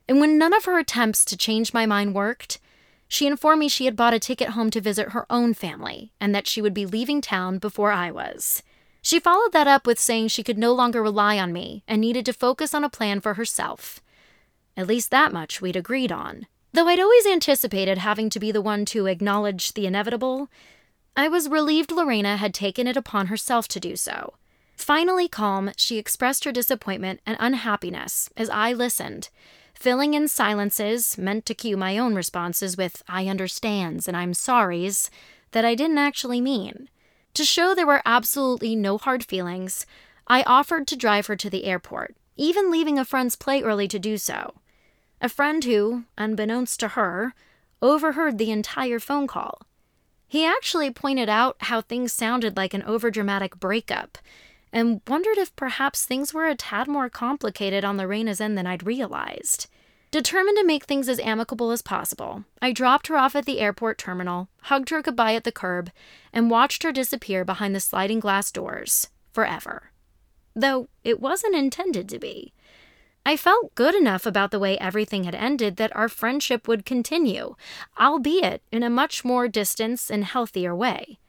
Speaker 2: And when none of her attempts to change my mind worked, she informed me she had bought a ticket home to visit her own family and that she would be leaving town before I was. She followed that up with saying she could no longer rely on me and needed to focus on a plan for herself. At least that much we'd agreed on. Though I'd always anticipated having to be the one to acknowledge the inevitable, I was relieved Lorena had taken it upon herself to do so. Finally calm, she expressed her disappointment and unhappiness as I listened filling in silences meant to cue my own responses with I understands and I'm sorries that I didn't actually mean. To show there were absolutely no hard feelings, I offered to drive her to the airport, even leaving a friend's play early to do so. A friend who, unbeknownst to her, overheard the entire phone call. He actually pointed out how things sounded like an overdramatic breakup and wondered if perhaps things were a tad more complicated on Lorena's end than I'd realized. Determined to make things as amicable as possible, I dropped her off at the airport terminal, hugged her goodbye at the curb, and watched her disappear behind the sliding glass doors forever. Though it wasn't intended to be. I felt good enough about the way everything had ended that our friendship would continue, albeit in a much more distant and healthier way.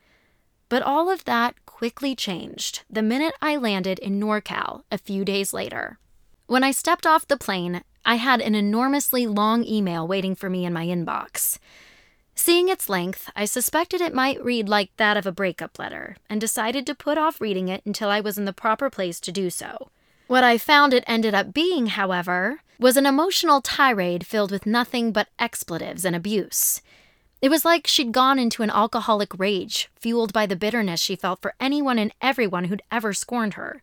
Speaker 2: But all of that quickly changed the minute I landed in NorCal a few days later. When I stepped off the plane, I had an enormously long email waiting for me in my inbox. Seeing its length, I suspected it might read like that of a breakup letter, and decided to put off reading it until I was in the proper place to do so. What I found it ended up being, however, was an emotional tirade filled with nothing but expletives and abuse. It was like she'd gone into an alcoholic rage, fueled by the bitterness she felt for anyone and everyone who'd ever scorned her.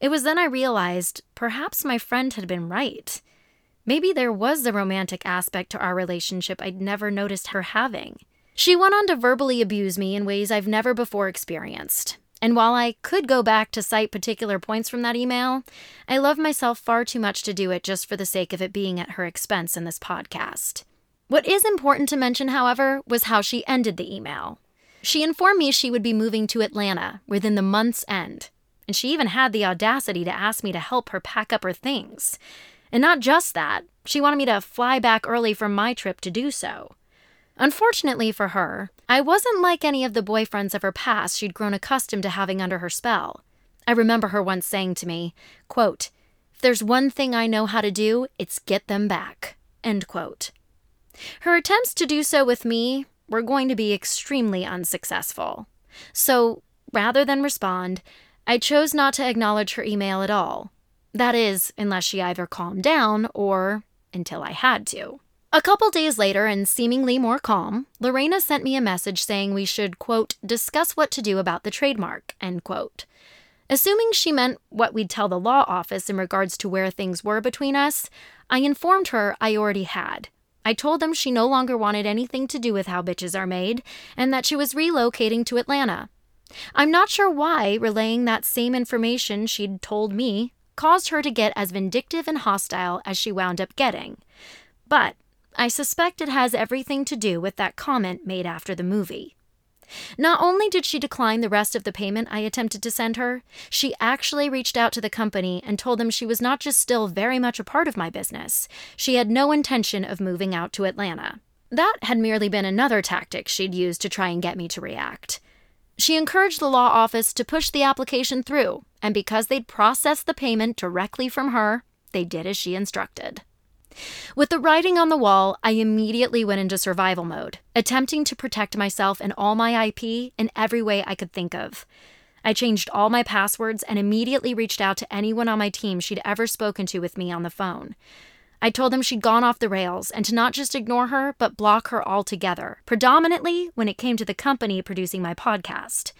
Speaker 2: It was then I realized perhaps my friend had been right. Maybe there was a romantic aspect to our relationship I'd never noticed her having. She went on to verbally abuse me in ways I've never before experienced. And while I could go back to cite particular points from that email, I love myself far too much to do it just for the sake of it being at her expense in this podcast. What is important to mention, however, was how she ended the email. She informed me she would be moving to Atlanta within the month's end, and she even had the audacity to ask me to help her pack up her things. And not just that, she wanted me to fly back early from my trip to do so. Unfortunately for her, I wasn't like any of the boyfriends of her past she'd grown accustomed to having under her spell. I remember her once saying to me, quote, If there's one thing I know how to do, it's get them back. End quote. Her attempts to do so with me were going to be extremely unsuccessful. So, rather than respond, I chose not to acknowledge her email at all. That is, unless she either calmed down or until I had to. A couple days later, and seemingly more calm, Lorena sent me a message saying we should, quote, discuss what to do about the trademark, end quote. Assuming she meant what we'd tell the law office in regards to where things were between us, I informed her I already had. I told them she no longer wanted anything to do with how bitches are made, and that she was relocating to Atlanta. I'm not sure why relaying that same information she'd told me caused her to get as vindictive and hostile as she wound up getting. But I suspect it has everything to do with that comment made after the movie. Not only did she decline the rest of the payment I attempted to send her, she actually reached out to the company and told them she was not just still very much a part of my business, she had no intention of moving out to Atlanta. That had merely been another tactic she'd used to try and get me to react. She encouraged the law office to push the application through, and because they'd processed the payment directly from her, they did as she instructed. With the writing on the wall, I immediately went into survival mode, attempting to protect myself and all my IP in every way I could think of. I changed all my passwords and immediately reached out to anyone on my team she'd ever spoken to with me on the phone. I told them she'd gone off the rails and to not just ignore her, but block her altogether, predominantly when it came to the company producing my podcast.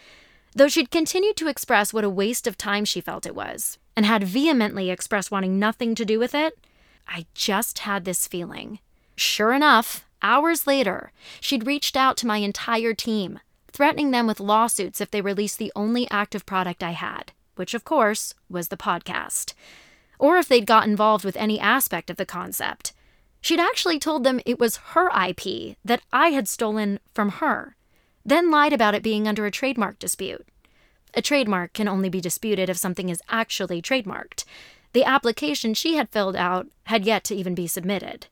Speaker 2: Though she'd continued to express what a waste of time she felt it was, and had vehemently expressed wanting nothing to do with it, I just had this feeling. Sure enough, hours later, she'd reached out to my entire team, threatening them with lawsuits if they released the only active product I had, which of course was the podcast, or if they'd got involved with any aspect of the concept. She'd actually told them it was her IP that I had stolen from her, then lied about it being under a trademark dispute. A trademark can only be disputed if something is actually trademarked. The application she had filled out had yet to even be submitted.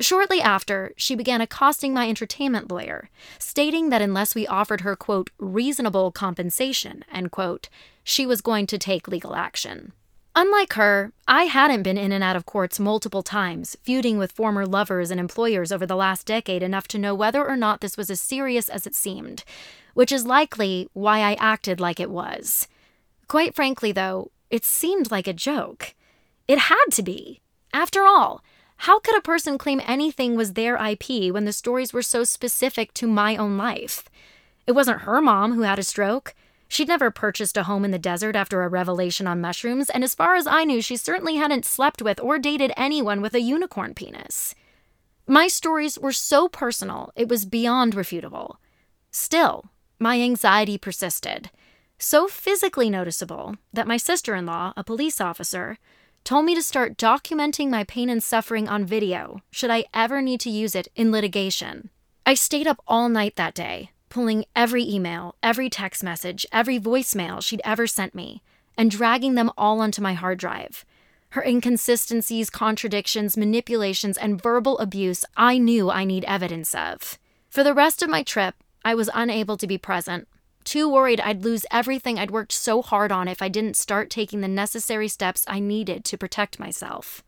Speaker 2: Shortly after, she began accosting my entertainment lawyer, stating that unless we offered her, quote, reasonable compensation, end quote, she was going to take legal action. Unlike her, I hadn't been in and out of courts multiple times, feuding with former lovers and employers over the last decade enough to know whether or not this was as serious as it seemed, which is likely why I acted like it was. Quite frankly, though, it seemed like a joke. It had to be. After all, how could a person claim anything was their IP when the stories were so specific to my own life? It wasn't her mom who had a stroke. She'd never purchased a home in the desert after a revelation on mushrooms, and as far as I knew, she certainly hadn't slept with or dated anyone with a unicorn penis. My stories were so personal, it was beyond refutable. Still, my anxiety persisted so physically noticeable that my sister in law, a police officer, told me to start documenting my pain and suffering on video should I ever need to use it in litigation. I stayed up all night that day, pulling every email, every text message, every voicemail she'd ever sent me, and dragging them all onto my hard drive. Her inconsistencies, contradictions, manipulations, and verbal abuse I knew I need evidence of. For the rest of my trip, I was unable to be present, too worried I'd lose everything I'd worked so hard on if I didn't start taking the necessary steps I needed to protect myself.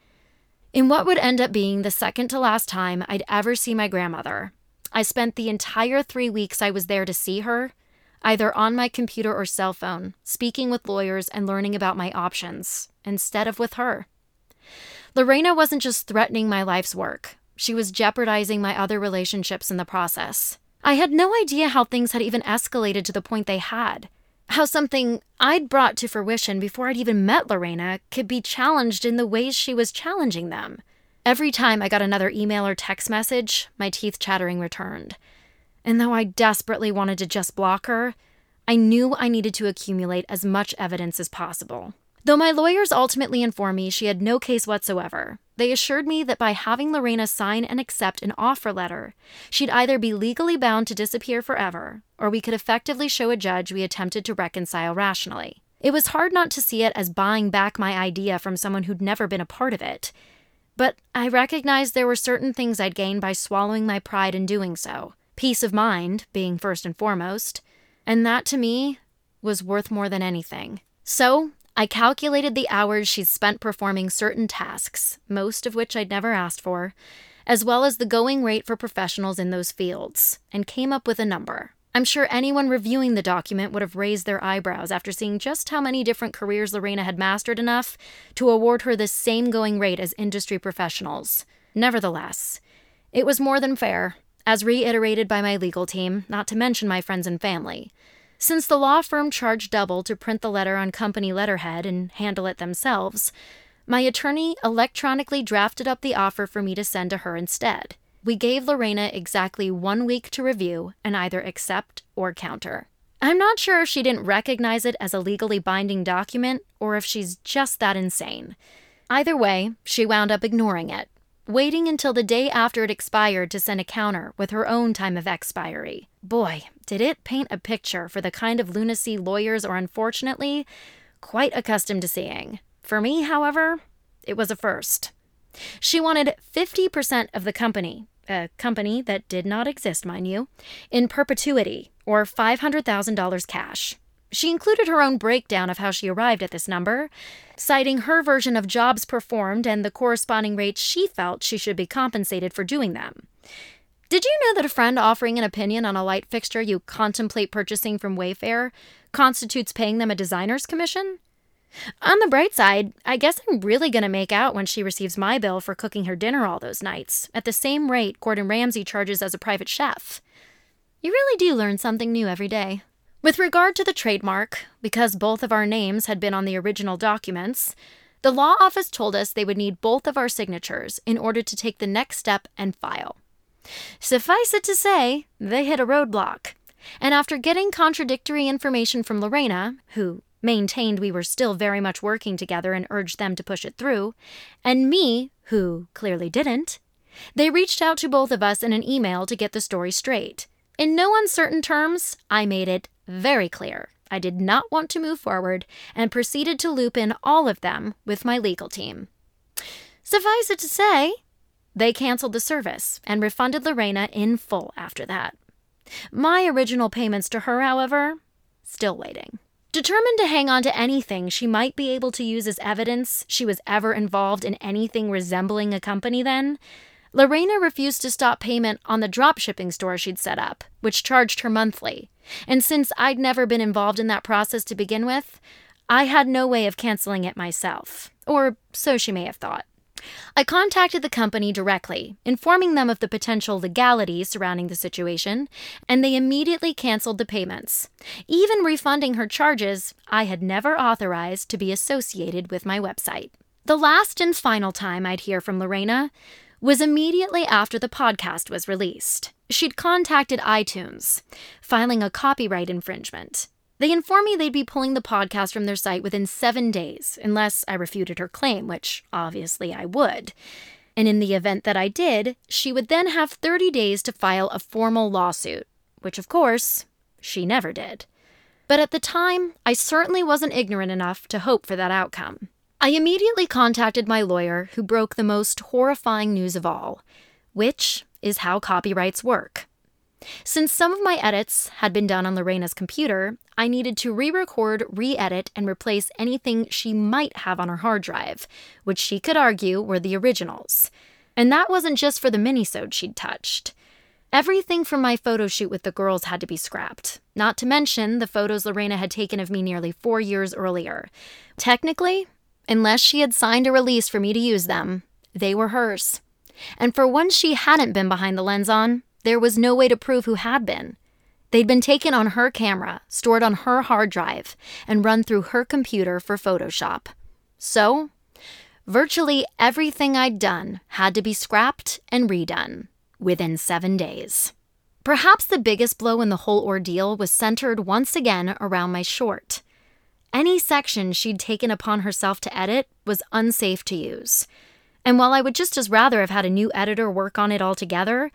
Speaker 2: In what would end up being the second to last time I'd ever see my grandmother, I spent the entire three weeks I was there to see her, either on my computer or cell phone, speaking with lawyers and learning about my options, instead of with her. Lorena wasn't just threatening my life's work, she was jeopardizing my other relationships in the process. I had no idea how things had even escalated to the point they had. How something I'd brought to fruition before I'd even met Lorena could be challenged in the ways she was challenging them. Every time I got another email or text message, my teeth chattering returned. And though I desperately wanted to just block her, I knew I needed to accumulate as much evidence as possible. Though my lawyers ultimately informed me she had no case whatsoever, they assured me that by having Lorena sign and accept an offer letter, she'd either be legally bound to disappear forever, or we could effectively show a judge we attempted to reconcile rationally. It was hard not to see it as buying back my idea from someone who'd never been a part of it. But I recognized there were certain things I'd gain by swallowing my pride in doing so, peace of mind being first and foremost, and that to me was worth more than anything. So I calculated the hours she'd spent performing certain tasks, most of which I'd never asked for, as well as the going rate for professionals in those fields, and came up with a number. I'm sure anyone reviewing the document would have raised their eyebrows after seeing just how many different careers Lorena had mastered enough to award her the same going rate as industry professionals. Nevertheless, it was more than fair, as reiterated by my legal team, not to mention my friends and family. Since the law firm charged double to print the letter on company letterhead and handle it themselves, my attorney electronically drafted up the offer for me to send to her instead. We gave Lorena exactly one week to review and either accept or counter. I'm not sure if she didn't recognize it as a legally binding document or if she's just that insane. Either way, she wound up ignoring it, waiting until the day after it expired to send a counter with her own time of expiry. Boy, did it paint a picture for the kind of lunacy lawyers are unfortunately quite accustomed to seeing. For me, however, it was a first. She wanted 50% of the company, a company that did not exist, mind you, in perpetuity, or $500,000 cash. She included her own breakdown of how she arrived at this number, citing her version of jobs performed and the corresponding rates she felt she should be compensated for doing them. Did you know that a friend offering an opinion on a light fixture you contemplate purchasing from Wayfair constitutes paying them a designer's commission? On the bright side, I guess I'm really going to make out when she receives my bill for cooking her dinner all those nights, at the same rate Gordon Ramsay charges as a private chef. You really do learn something new every day. With regard to the trademark, because both of our names had been on the original documents, the law office told us they would need both of our signatures in order to take the next step and file. Suffice it to say, they hit a roadblock. And after getting contradictory information from Lorena, who maintained we were still very much working together and urged them to push it through, and me, who clearly didn't, they reached out to both of us in an email to get the story straight. In no uncertain terms, I made it very clear I did not want to move forward and proceeded to loop in all of them with my legal team. Suffice it to say, they canceled the service and refunded Lorena in full after that. My original payments to her, however, still waiting. Determined to hang on to anything she might be able to use as evidence she was ever involved in anything resembling a company then, Lorena refused to stop payment on the dropshipping store she'd set up, which charged her monthly. And since I'd never been involved in that process to begin with, I had no way of canceling it myself. Or so she may have thought. I contacted the company directly, informing them of the potential legality surrounding the situation, and they immediately canceled the payments, even refunding her charges I had never authorized to be associated with my website. The last and final time I'd hear from Lorena was immediately after the podcast was released. She'd contacted iTunes, filing a copyright infringement. They informed me they'd be pulling the podcast from their site within seven days, unless I refuted her claim, which obviously I would. And in the event that I did, she would then have 30 days to file a formal lawsuit, which of course, she never did. But at the time, I certainly wasn't ignorant enough to hope for that outcome. I immediately contacted my lawyer, who broke the most horrifying news of all, which is how copyrights work. Since some of my edits had been done on Lorena's computer, I needed to re record, re edit, and replace anything she might have on her hard drive, which she could argue were the originals. And that wasn't just for the minisode she'd touched. Everything from my photo shoot with the girls had to be scrapped, not to mention the photos Lorena had taken of me nearly four years earlier. Technically, unless she had signed a release for me to use them, they were hers. And for ones she hadn't been behind the lens on, there was no way to prove who had been. They'd been taken on her camera, stored on her hard drive, and run through her computer for Photoshop. So, virtually everything I'd done had to be scrapped and redone within seven days. Perhaps the biggest blow in the whole ordeal was centered once again around my short. Any section she'd taken upon herself to edit was unsafe to use. And while I would just as rather have had a new editor work on it altogether,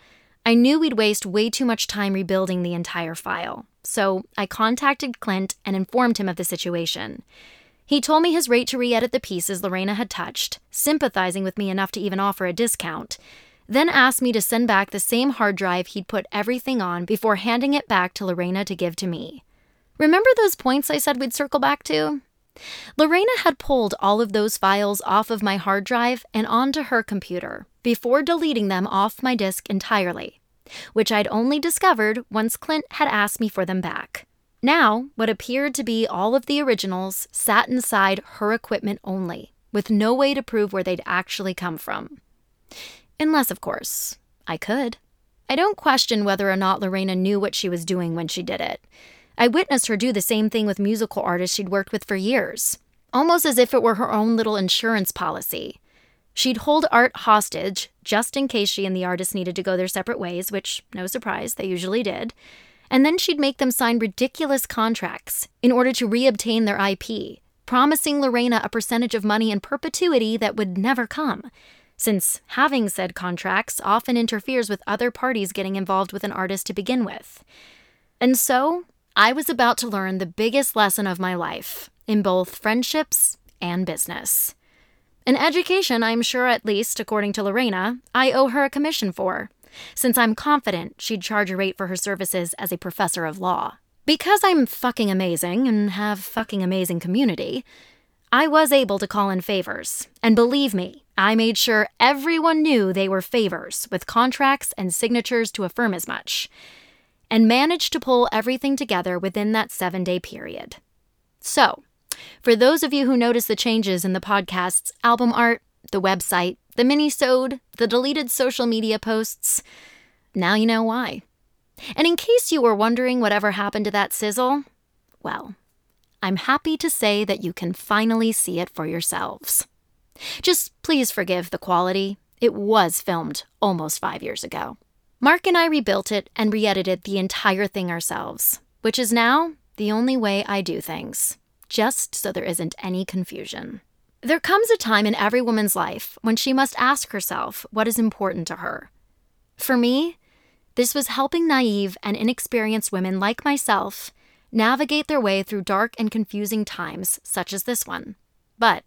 Speaker 2: I knew we'd waste way too much time rebuilding the entire file, so I contacted Clint and informed him of the situation. He told me his rate to re edit the pieces Lorena had touched, sympathizing with me enough to even offer a discount, then asked me to send back the same hard drive he'd put everything on before handing it back to Lorena to give to me. Remember those points I said we'd circle back to? Lorena had pulled all of those files off of my hard drive and onto her computer before deleting them off my disk entirely, which I'd only discovered once Clint had asked me for them back. Now, what appeared to be all of the originals sat inside her equipment only, with no way to prove where they'd actually come from. Unless, of course, I could. I don't question whether or not Lorena knew what she was doing when she did it. I witnessed her do the same thing with musical artists she'd worked with for years, almost as if it were her own little insurance policy. She'd hold art hostage just in case she and the artist needed to go their separate ways, which, no surprise, they usually did. And then she'd make them sign ridiculous contracts in order to reobtain their IP, promising Lorena a percentage of money in perpetuity that would never come, since having said contracts often interferes with other parties getting involved with an artist to begin with. And so, I was about to learn the biggest lesson of my life in both friendships and business. An education I'm sure, at least according to Lorena, I owe her a commission for, since I'm confident she'd charge a rate for her services as a professor of law. Because I'm fucking amazing and have fucking amazing community, I was able to call in favors. And believe me, I made sure everyone knew they were favors with contracts and signatures to affirm as much, and managed to pull everything together within that seven day period. So, for those of you who noticed the changes in the podcast's album art, the website, the mini-sode, the deleted social media posts, now you know why. And in case you were wondering whatever happened to that sizzle, well, I'm happy to say that you can finally see it for yourselves. Just please forgive the quality. It was filmed almost five years ago. Mark and I rebuilt it and re edited the entire thing ourselves, which is now the only way I do things just so there isn't any confusion. There comes a time in every woman's life when she must ask herself what is important to her. For me, this was helping naive and inexperienced women like myself navigate their way through dark and confusing times such as this one. But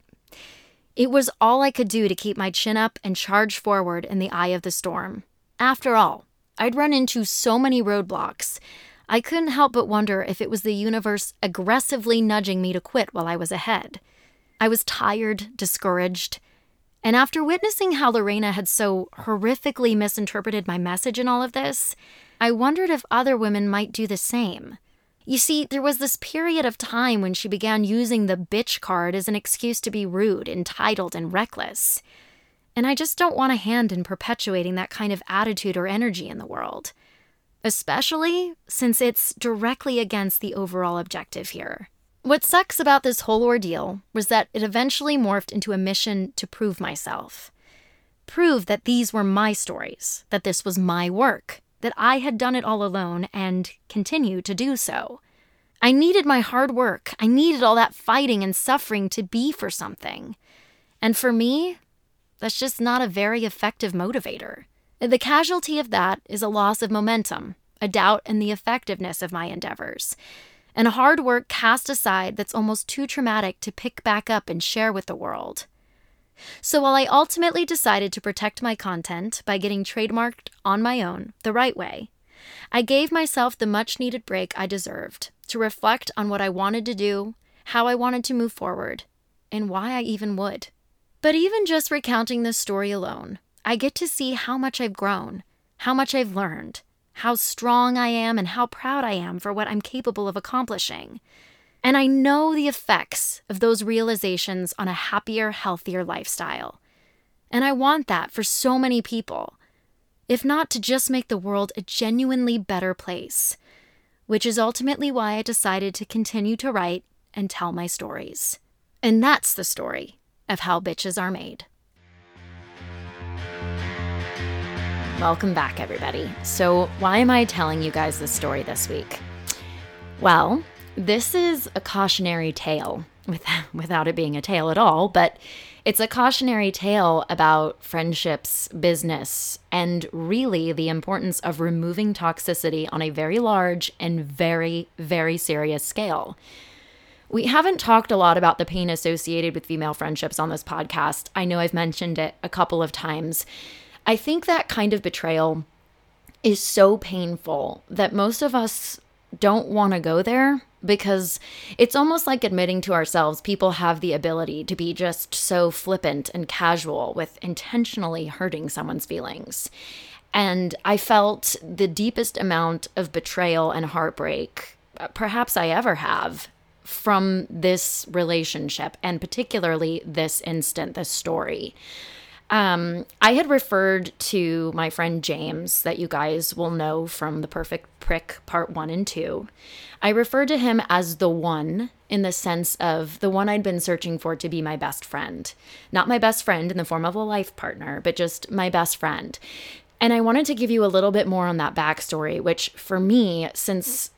Speaker 2: it was all I could do to keep my chin up and charge forward in the eye of the storm. After all, I'd run into so many roadblocks I couldn't help but wonder if it was the universe aggressively nudging me to quit while I was ahead. I was tired, discouraged, and after witnessing how Lorena had so horrifically misinterpreted my message in all of this, I wondered if other women might do the same. You see, there was this period of time when she began using the bitch card as an excuse to be rude, entitled, and reckless. And I just don't want a hand in perpetuating that kind of attitude or energy in the world especially since it's directly against the overall objective here. What sucks about this whole ordeal was that it eventually morphed into a mission to prove myself. Prove that these were my stories, that this was my work, that I had done it all alone and continue to do so. I needed my hard work. I needed all that fighting and suffering to be for something. And for me, that's just not a very effective motivator. The casualty of that is a loss of momentum, a doubt in the effectiveness of my endeavors, and hard work cast aside that's almost too traumatic to pick back up and share with the world. So while I ultimately decided to protect my content by getting trademarked on my own the right way, I gave myself the much needed break I deserved to reflect on what I wanted to do, how I wanted to move forward, and why I even would. But even just recounting this story alone, I get to see how much I've grown, how much I've learned, how strong I am, and how proud I am for what I'm capable of accomplishing. And I know the effects of those realizations on a happier, healthier lifestyle. And I want that for so many people, if not to just make the world a genuinely better place, which is ultimately why I decided to continue to write and tell my stories. And that's the story of how bitches are made. Welcome back, everybody. So, why am I telling you guys this story this week? Well, this is a cautionary tale, without it being a tale at all, but it's a cautionary tale about friendships, business, and really the importance of removing toxicity on a very large and very, very serious scale. We haven't talked a lot about the pain associated with female friendships on this podcast. I know I've mentioned it a couple of times. I think that kind of betrayal is so painful that most of us don't want to go there because it's almost like admitting to ourselves people have the ability to be just so flippant and casual with intentionally hurting someone's feelings. And I felt the deepest amount of betrayal and heartbreak, uh, perhaps I ever have, from this relationship and particularly this instant, this story. Um, I had referred to my friend James, that you guys will know from The Perfect Prick Part 1 and 2. I referred to him as the one in the sense of the one I'd been searching for to be my best friend. Not my best friend in the form of a life partner, but just my best friend. And I wanted to give you a little bit more on that backstory, which for me, since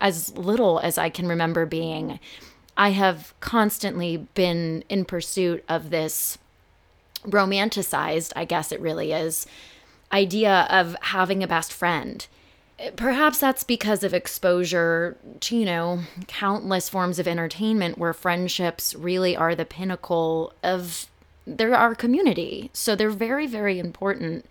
Speaker 2: as little as I can remember being, I have constantly been in pursuit of this romanticized, I guess it really is, idea of having a best friend. Perhaps that's because of exposure to, you know, countless forms of entertainment where friendships really are the pinnacle of their our community. So they're very, very important.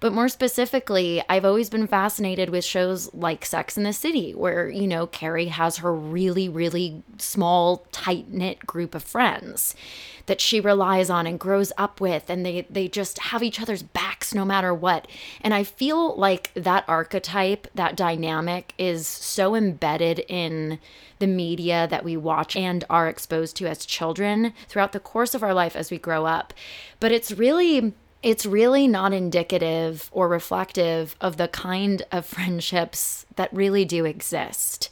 Speaker 2: But more specifically, I've always been fascinated with shows like Sex in the City, where, you know, Carrie has her really, really small, tight knit group of friends that she relies on and grows up with, and they, they just have each other's backs no matter what. And I feel like that archetype, that dynamic is so embedded in the media that we watch and are exposed to as children throughout the course of our life as we grow up. But it's really it's really not indicative or reflective of the kind of friendships that really do exist.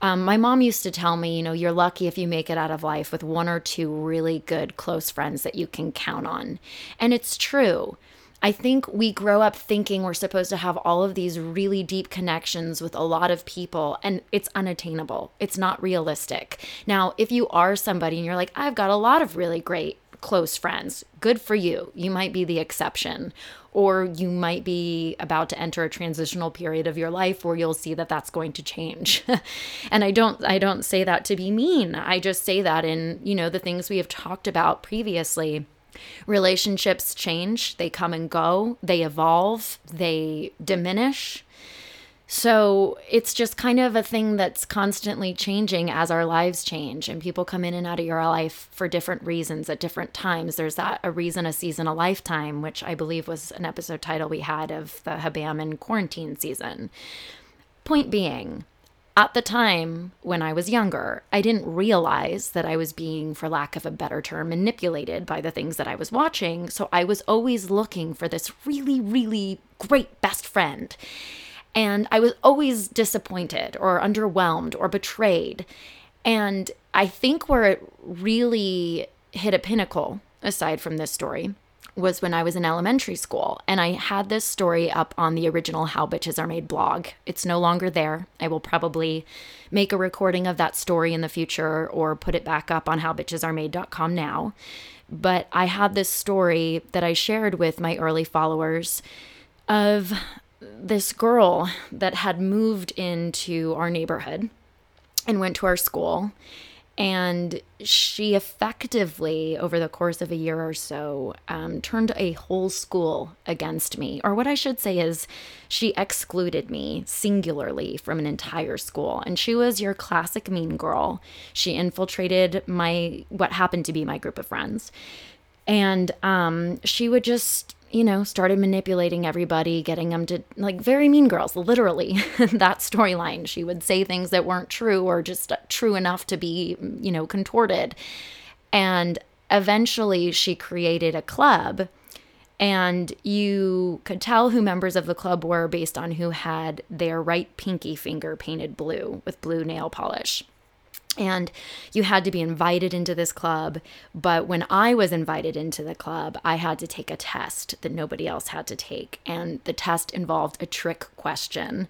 Speaker 2: Um, my mom used to tell me, you know, you're lucky if you make it out of life with one or two really good close friends that you can count on. And it's true. I think we grow up thinking we're supposed to have all of these really deep connections with a lot of people, and it's unattainable. It's not realistic. Now, if you are somebody and you're like, I've got a lot of really great close friends. Good for you. You might be the exception. Or you might be about to enter a transitional period of your life where you'll see that that's going to change. and I don't I don't say that to be mean. I just say that in, you know, the things we have talked about previously. Relationships change, they come and go, they evolve, they diminish. So it's just kind of a thing that's constantly changing as our lives change and people come in and out of your life for different reasons at different times. There's that a reason, a season, a lifetime, which I believe was an episode title we had of the Habam and quarantine season. Point being, at the time when I was younger, I didn't realize that I was being, for lack of a better term, manipulated by the things that I was watching. So I was always looking for this really, really great best friend. And I was always disappointed or underwhelmed or betrayed. And I think where it really hit a pinnacle, aside from this story, was when I was in elementary school. And I had this story up on the original How Bitches Are Made blog. It's no longer there. I will probably make a recording of that story in the future or put it back up on howbitchesaremade.com now. But I had this story that I shared with my early followers of this girl that had moved into our neighborhood and went to our school. And she effectively, over the course of a year or so, um, turned a whole school against me. Or what I should say is, she excluded me singularly from an entire school. And she was your classic mean girl. She infiltrated my, what happened to be my group of friends. And um, she would just you know, started manipulating everybody, getting them to like very mean girls, literally that storyline. She would say things that weren't true or just uh, true enough to be, you know, contorted. And eventually she created a club and you could tell who members of the club were based on who had their right pinky finger painted blue with blue nail polish and you had to be invited into this club. But when i was invited into the club i had to take a test that nobody else had to take. And the test involved a trick question.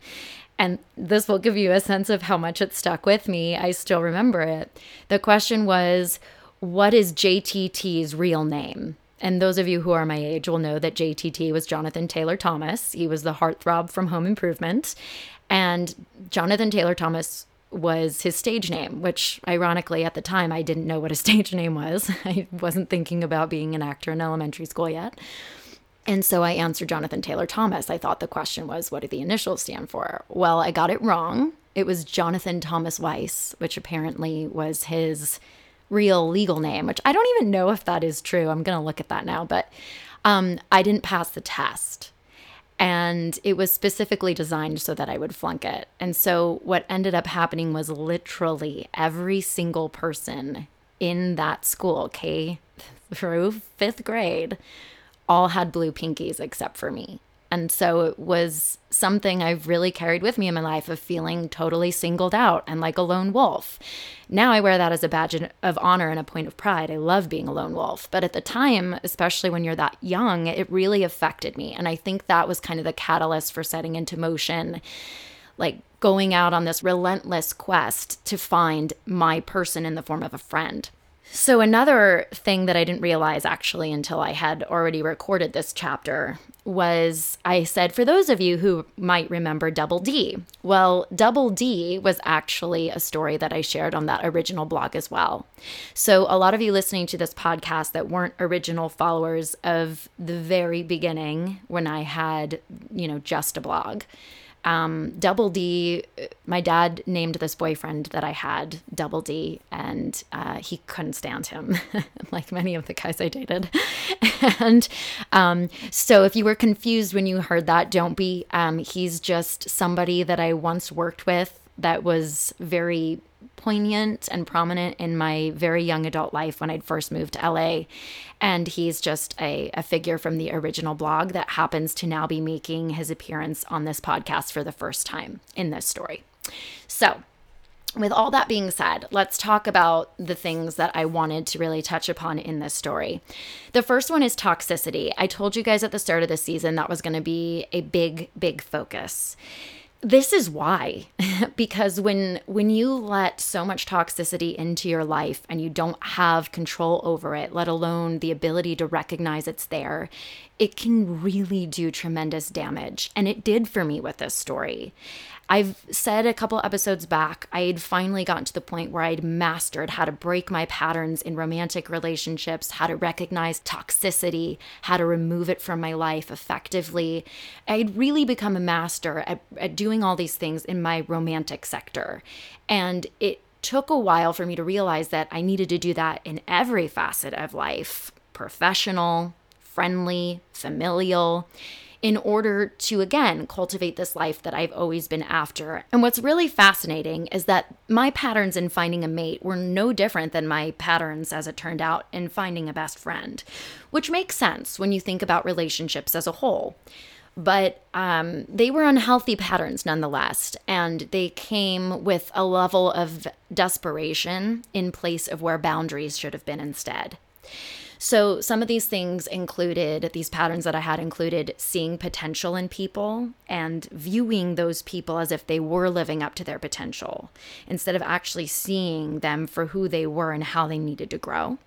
Speaker 2: And this will give you a sense of how much it stuck with me. I still remember it. The question was what is jtt's real name? And those of you who are my age will know that JTT was Jonathan Taylor Thomas. He was the heartthrob from Home Improvement. And Jonathan Taylor Thomas was his stage name, which ironically at the time I didn't know what a stage name was. I wasn't thinking about being an actor in elementary school yet. And so I answered Jonathan Taylor Thomas. I thought the question was, what do the initials stand for? Well, I got it wrong. It was Jonathan Thomas Weiss, which apparently was his real legal name, which I don't even know if that is true. I'm going to look at that now, but um, I didn't pass the test and it was specifically designed so that I would flunk it. And so what ended up happening was literally every single person in that school, K through fifth grade, all had blue pinkies except for me. And so it was something I've really carried with me in my life of feeling totally singled out and like a lone wolf. Now I wear that as a badge of honor and a point of pride. I love being a lone wolf. But at the time, especially when you're that young, it really affected me. And I think that was kind of the catalyst for setting into motion, like going out on this relentless quest to find my person in the form of a friend. So, another thing that I didn't realize actually until I had already recorded this chapter was I said, for those of you who might remember Double D, well, Double D was actually a story that I shared on that original blog as well. So, a lot of you listening to this podcast that weren't original followers of the very beginning when I had, you know, just a blog um, Double D, my dad named this boyfriend that I had Double D, and uh, he couldn't stand him, like many of the guys I dated. and um, so, if you were confused when you heard that, don't be. Um, he's just somebody that I once worked with that was very poignant and prominent in my very young adult life when I'd first moved to LA. And he's just a, a figure from the original blog that happens to now be making his appearance on this podcast for the first time in this story. So, with all that being said, let's talk about the things that I wanted to really touch upon in this story. The first one is toxicity. I told you guys at the start of the season that was going to be a big, big focus this is why. Because when when you let so much toxicity into your life and you don't have control over it let alone the ability to recognize it's there it can really do tremendous damage. And it did for me with this story I've said a couple episodes back, I had finally gotten to the point where I'd mastered how to break my patterns in romantic relationships, how to recognize toxicity, how to remove it from my life effectively. I'd really become a master at, at doing all these things in my romantic sector. And it took a while for me to realize that I needed to do that in every facet of life professional, friendly, familial in order to, again, cultivate this life that I've always been after. And what's really fascinating is that my patterns in finding a mate were no different than my patterns, as it turned out, in finding a best friend, which makes sense when you think about relationships as a whole but um, they were unhealthy patterns nonetheless. And they came with a level of desperation in place of where boundaries should have been instead. So, some of these things included, these patterns that I had included seeing potential in people and viewing those people as if they were living up to their potential instead of actually seeing them for who they were and how they needed to grow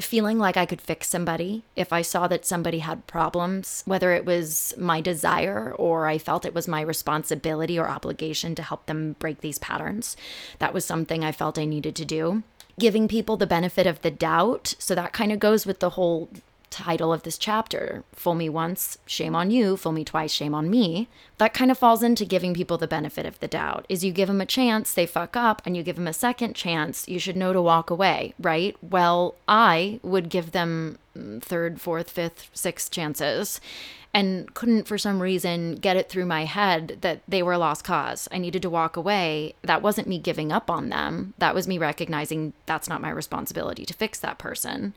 Speaker 2: feeling like I could fix somebody if I saw that somebody had problems, whether it was my desire or I felt it was my responsibility or obligation to help them break these patterns. That was something I felt I needed to do giving people the benefit of the doubt. So that kind of goes with the whole title of this chapter Fool me once, shame on you. Fool me twice, shame on me. That kind of falls into giving people the benefit of the doubt. Is you give them a chance, they fuck up, and you give them a second chance, you should know to walk away, right? Well, I would give them third, fourth, fifth, sixth chances and couldn't for some reason get it through my head that they were a lost cause. I needed to walk away. That wasn't me giving up on them. That was me recognizing that's not my responsibility to fix that person.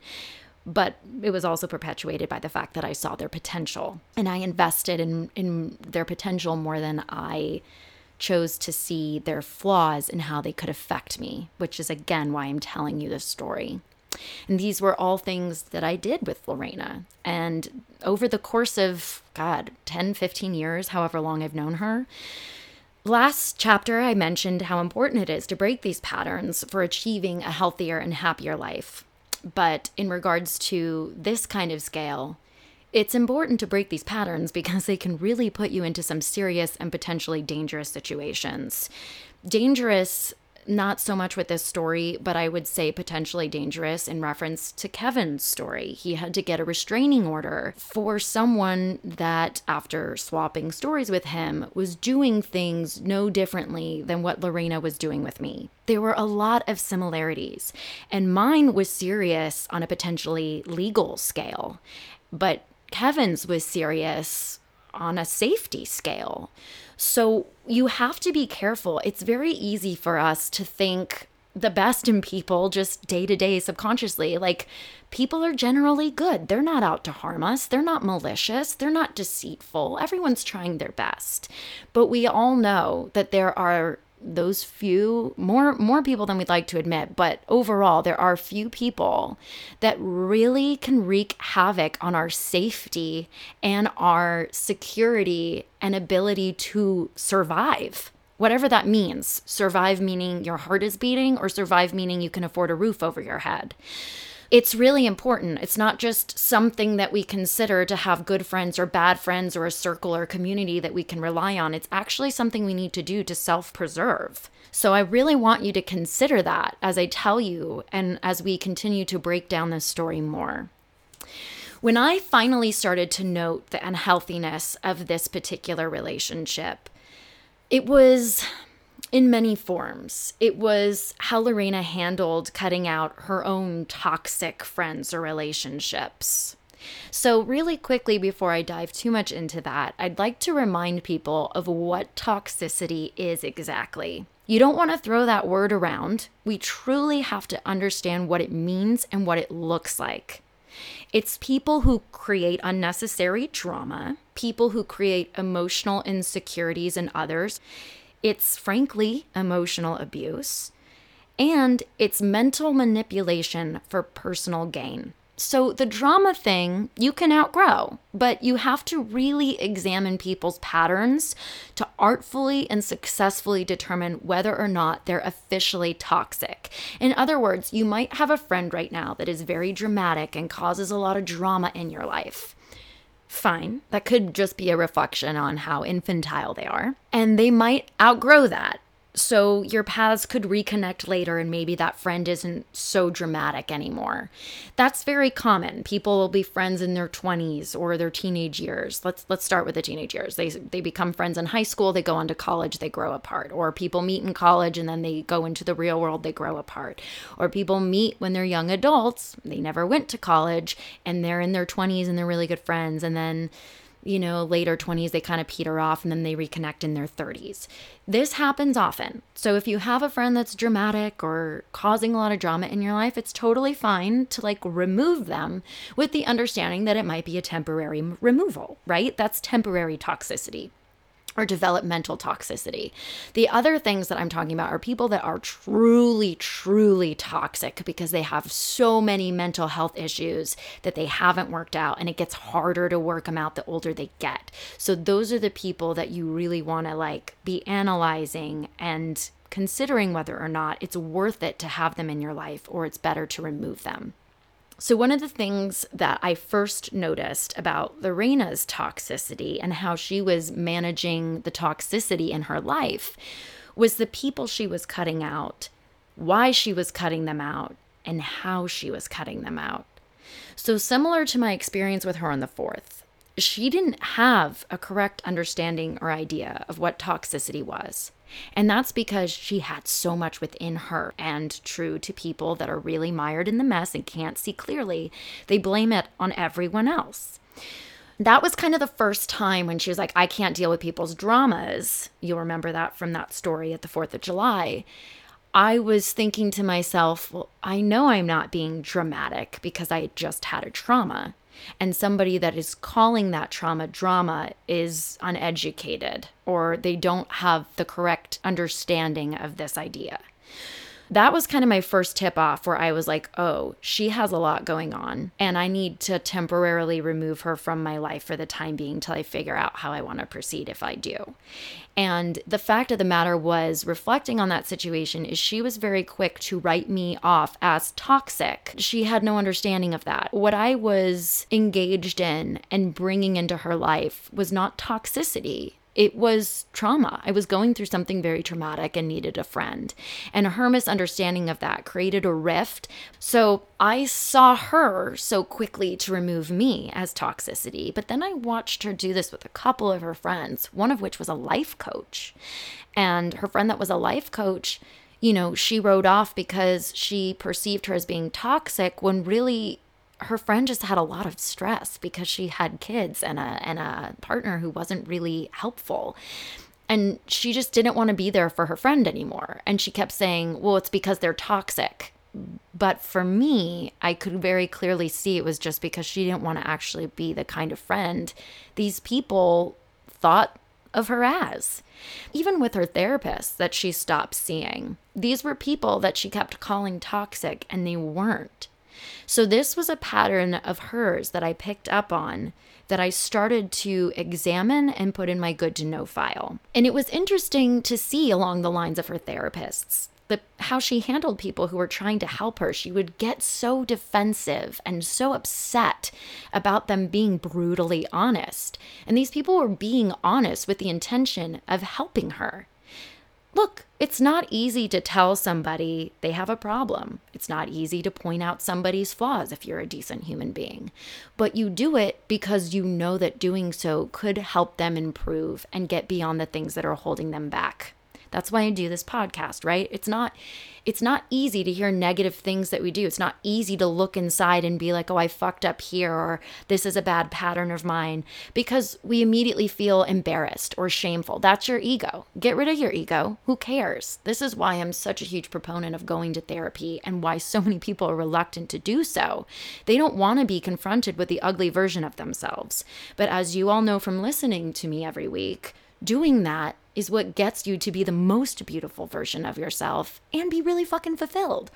Speaker 2: But it was also perpetuated by the fact that I saw their potential and I invested in, in their potential more than I chose to see their flaws and how they could affect me, which is again why I'm telling you this story. And these were all things that I did with Lorena. And over the course of, God, 10, 15 years, however long I've known her, Last chapter, I mentioned how important it is to break these patterns for achieving a healthier and happier life. But in regards to this kind of scale, it's important to break these patterns because they can really put you into some serious and potentially dangerous situations. Dangerous not so much with this story, but I would say potentially dangerous in reference to Kevin's story. He had to get a restraining order for someone that, after swapping stories with him, was doing things no differently than what Lorena was doing with me. There were a lot of similarities, and mine was serious on a potentially legal scale, but Kevin's was serious on a safety scale. So you have to be careful. It's very easy for us to think the best in people just day to day subconsciously. Like, people are generally good. They're not out to harm us, they're not malicious, they're not deceitful. Everyone's trying their best. But we all know that there are those few more more people than we'd like to admit but overall there are few people that really can wreak havoc on our safety and our security and ability to survive. Whatever that means survive meaning your heart is beating or survive meaning you can afford a roof over your head it's really important. It's not just something that we consider to have good friends or bad friends or a circle or community that we can rely on. It's actually something we need to do to self preserve. So I really want you to consider that as I tell you and as we continue to break down this story more. When I finally started to note the unhealthiness of this particular relationship, it was in many forms. It was how Lorena handled cutting out her own toxic friends or relationships. So, really quickly, before I dive too much into that, I'd like to remind people of what toxicity is exactly. You don't want to throw that word around. We truly have to understand what it means and what it looks like. It's people who create unnecessary drama, people who create emotional insecurities in others. It's frankly emotional abuse, and it's mental manipulation for personal gain. So, the drama thing you can outgrow, but you have to really examine people's patterns to artfully and successfully determine whether or not they're officially toxic. In other words, you might have a friend right now that is very dramatic and causes a lot of drama in your life fine. That could just be a reflection on how infantile they are. And they might outgrow that. So your paths could reconnect later, and maybe that friend isn't so dramatic anymore. That's very common. People will be friends in their 20s or their teenage years. Let's let's start with the teenage years. They they become friends in high school, they go on to college, they grow apart. Or people meet in college and then they go into the real world, they grow apart. Or people meet when they're young adults, they never went to college, and they're in their 20s and they're really good friends, and then you know, later 20s, they kind of peter off and then they reconnect in their 30s. This happens often. So if you have a friend that's dramatic or causing a lot of drama in your life, it's totally fine to like remove them with the understanding that it might be a temporary removal, right? That's temporary toxicity or developmental toxicity. The other things that I'm talking about are people that are truly, truly toxic because they have so many mental health issues that they haven't worked out, and it gets harder to work them out the older they get. So, those are the people that you really want to like be analyzing and considering whether or not it's worth it to have them in your life or it's better to remove them. So, one of the things that I first noticed about Lorena's toxicity and how she was managing the toxicity in her life was the people she was cutting out, why she was cutting them out, and how she was cutting them out. So, similar to my experience with her on the fourth, she didn't have a correct understanding or idea of what toxicity was. And that's because she had so much within her. And true to people that are really mired in the mess and can't see clearly, they blame it on everyone else. That was kind of the first time when she was like, I can't deal with people's dramas. You'll remember that from that story at the 4th of July. I was thinking to myself, well, I know I'm not being dramatic because I just had a trauma. And somebody that is calling that trauma drama is uneducated or they don't have the correct understanding of this idea that was kind of my first tip off where I was like, oh, she has a lot going on, and I need to temporarily remove her from my life for the time being till I figure out how I want to proceed if I do. And the fact of the matter was, reflecting on that situation, is she was very quick to write me off as toxic. She had no understanding of that. What I was engaged in and bringing into her life was not toxicity it was trauma. I was going through something very traumatic and needed a friend. And her misunderstanding of that created a rift. So I saw her so quickly to remove me as toxicity. But then I watched her do this with a couple of her friends, one of which was a life coach. And her friend that was a life coach, you know, she wrote off because she perceived her as being toxic when really her friend just had a lot of stress because she had kids and a and a partner who wasn't really helpful. And she just didn't want to be there for her friend anymore. And she kept saying, well, it's because they're toxic. But for me, I could very clearly see it was just because she didn't want to actually be the kind of friend these people thought of her as. Even with her therapist that she stopped seeing, these were people that she kept calling toxic and they weren't. So, this was a pattern of hers that I picked up on that I started to examine and put in my good to know file. And it was interesting to see along the lines of her therapists the how she handled people who were trying to help her. She would get so defensive and so upset about them being brutally honest. And these people were being honest with the intention of helping her. Look, it's not easy to tell somebody they have a problem. It's not easy to point out somebody's flaws if you're a decent human being. But you do it because you know that doing so could help them improve and get beyond the things that are holding them back. That's why I do this podcast, right? It's not it's not easy to hear negative things that we do. It's not easy to look inside and be like, "Oh, I fucked up here," or "This is a bad pattern of mine," because we immediately feel embarrassed or shameful. That's your ego. Get rid of your ego. Who cares? This is why I'm such a huge proponent of going to therapy and why so many people are reluctant to do so. They don't want to be confronted with the ugly version of themselves. But as you all know from listening to me every week, doing that is what gets you to be the most beautiful version of yourself and be really fucking fulfilled.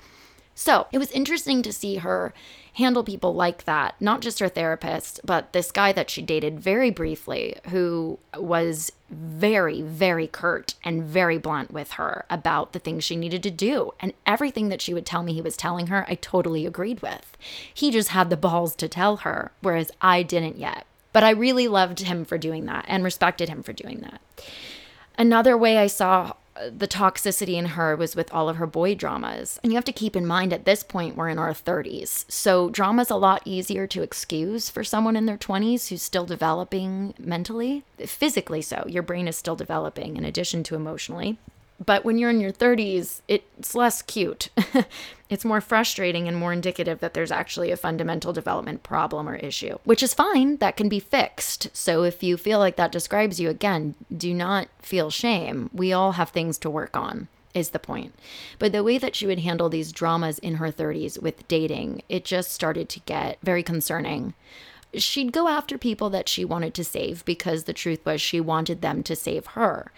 Speaker 2: So it was interesting to see her handle people like that, not just her therapist, but this guy that she dated very briefly, who was very, very curt and very blunt with her about the things she needed to do. And everything that she would tell me he was telling her, I totally agreed with. He just had the balls to tell her, whereas I didn't yet. But I really loved him for doing that and respected him for doing that. Another way I saw uh, the toxicity in her was with all of her boy dramas. And you have to keep in mind at this point, we're in our 30s. So, drama's a lot easier to excuse for someone in their 20s who's still developing mentally. Physically, so. Your brain is still developing in addition to emotionally. But when you're in your 30s, it's less cute. it's more frustrating and more indicative that there's actually a fundamental development problem or issue, which is fine. That can be fixed. So if you feel like that describes you, again, do not feel shame. We all have things to work on is the point. But the way that she would handle these dramas in her 30s with dating, it just started to get very concerning. She'd go after people that she wanted to save because the truth was she wanted them to save her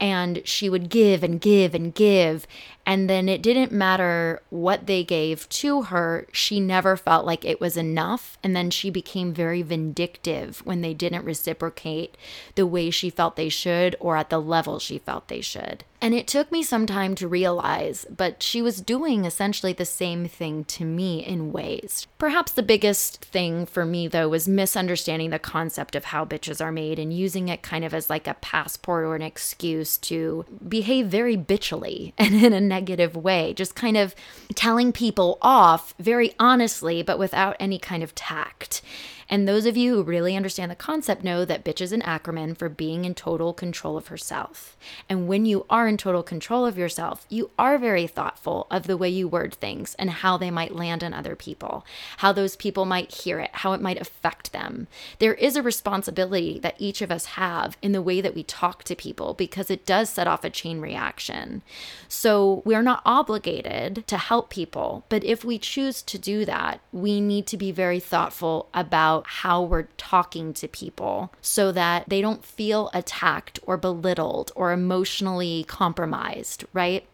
Speaker 2: and she would give and give and give. And then it didn't matter what they gave to her, she never felt like it was enough. And then she became very vindictive when they didn't reciprocate the way she felt they should or at the level she felt they should. And it took me some time to realize, but she was doing essentially the same thing to me in ways. Perhaps the biggest thing for me, though, was misunderstanding the concept of how bitches are made and using it kind of as like a passport or an excuse to behave very bitchily and in a negative way, just kind of telling people off very honestly, but without any kind of tact. And those of you who really understand the concept know that bitch is an acronym for being in total control of herself. And when you are in total control of yourself, you are very thoughtful of the way you word things and how they might land on other people, how those people might hear it, how it might affect them. There is a responsibility that each of us have in the way that we talk to people because it does set off a chain reaction. So we're not obligated to help people, but if we choose to do that, we need to be very thoughtful about about how we're talking to people so that they don't feel attacked or belittled or emotionally compromised, right?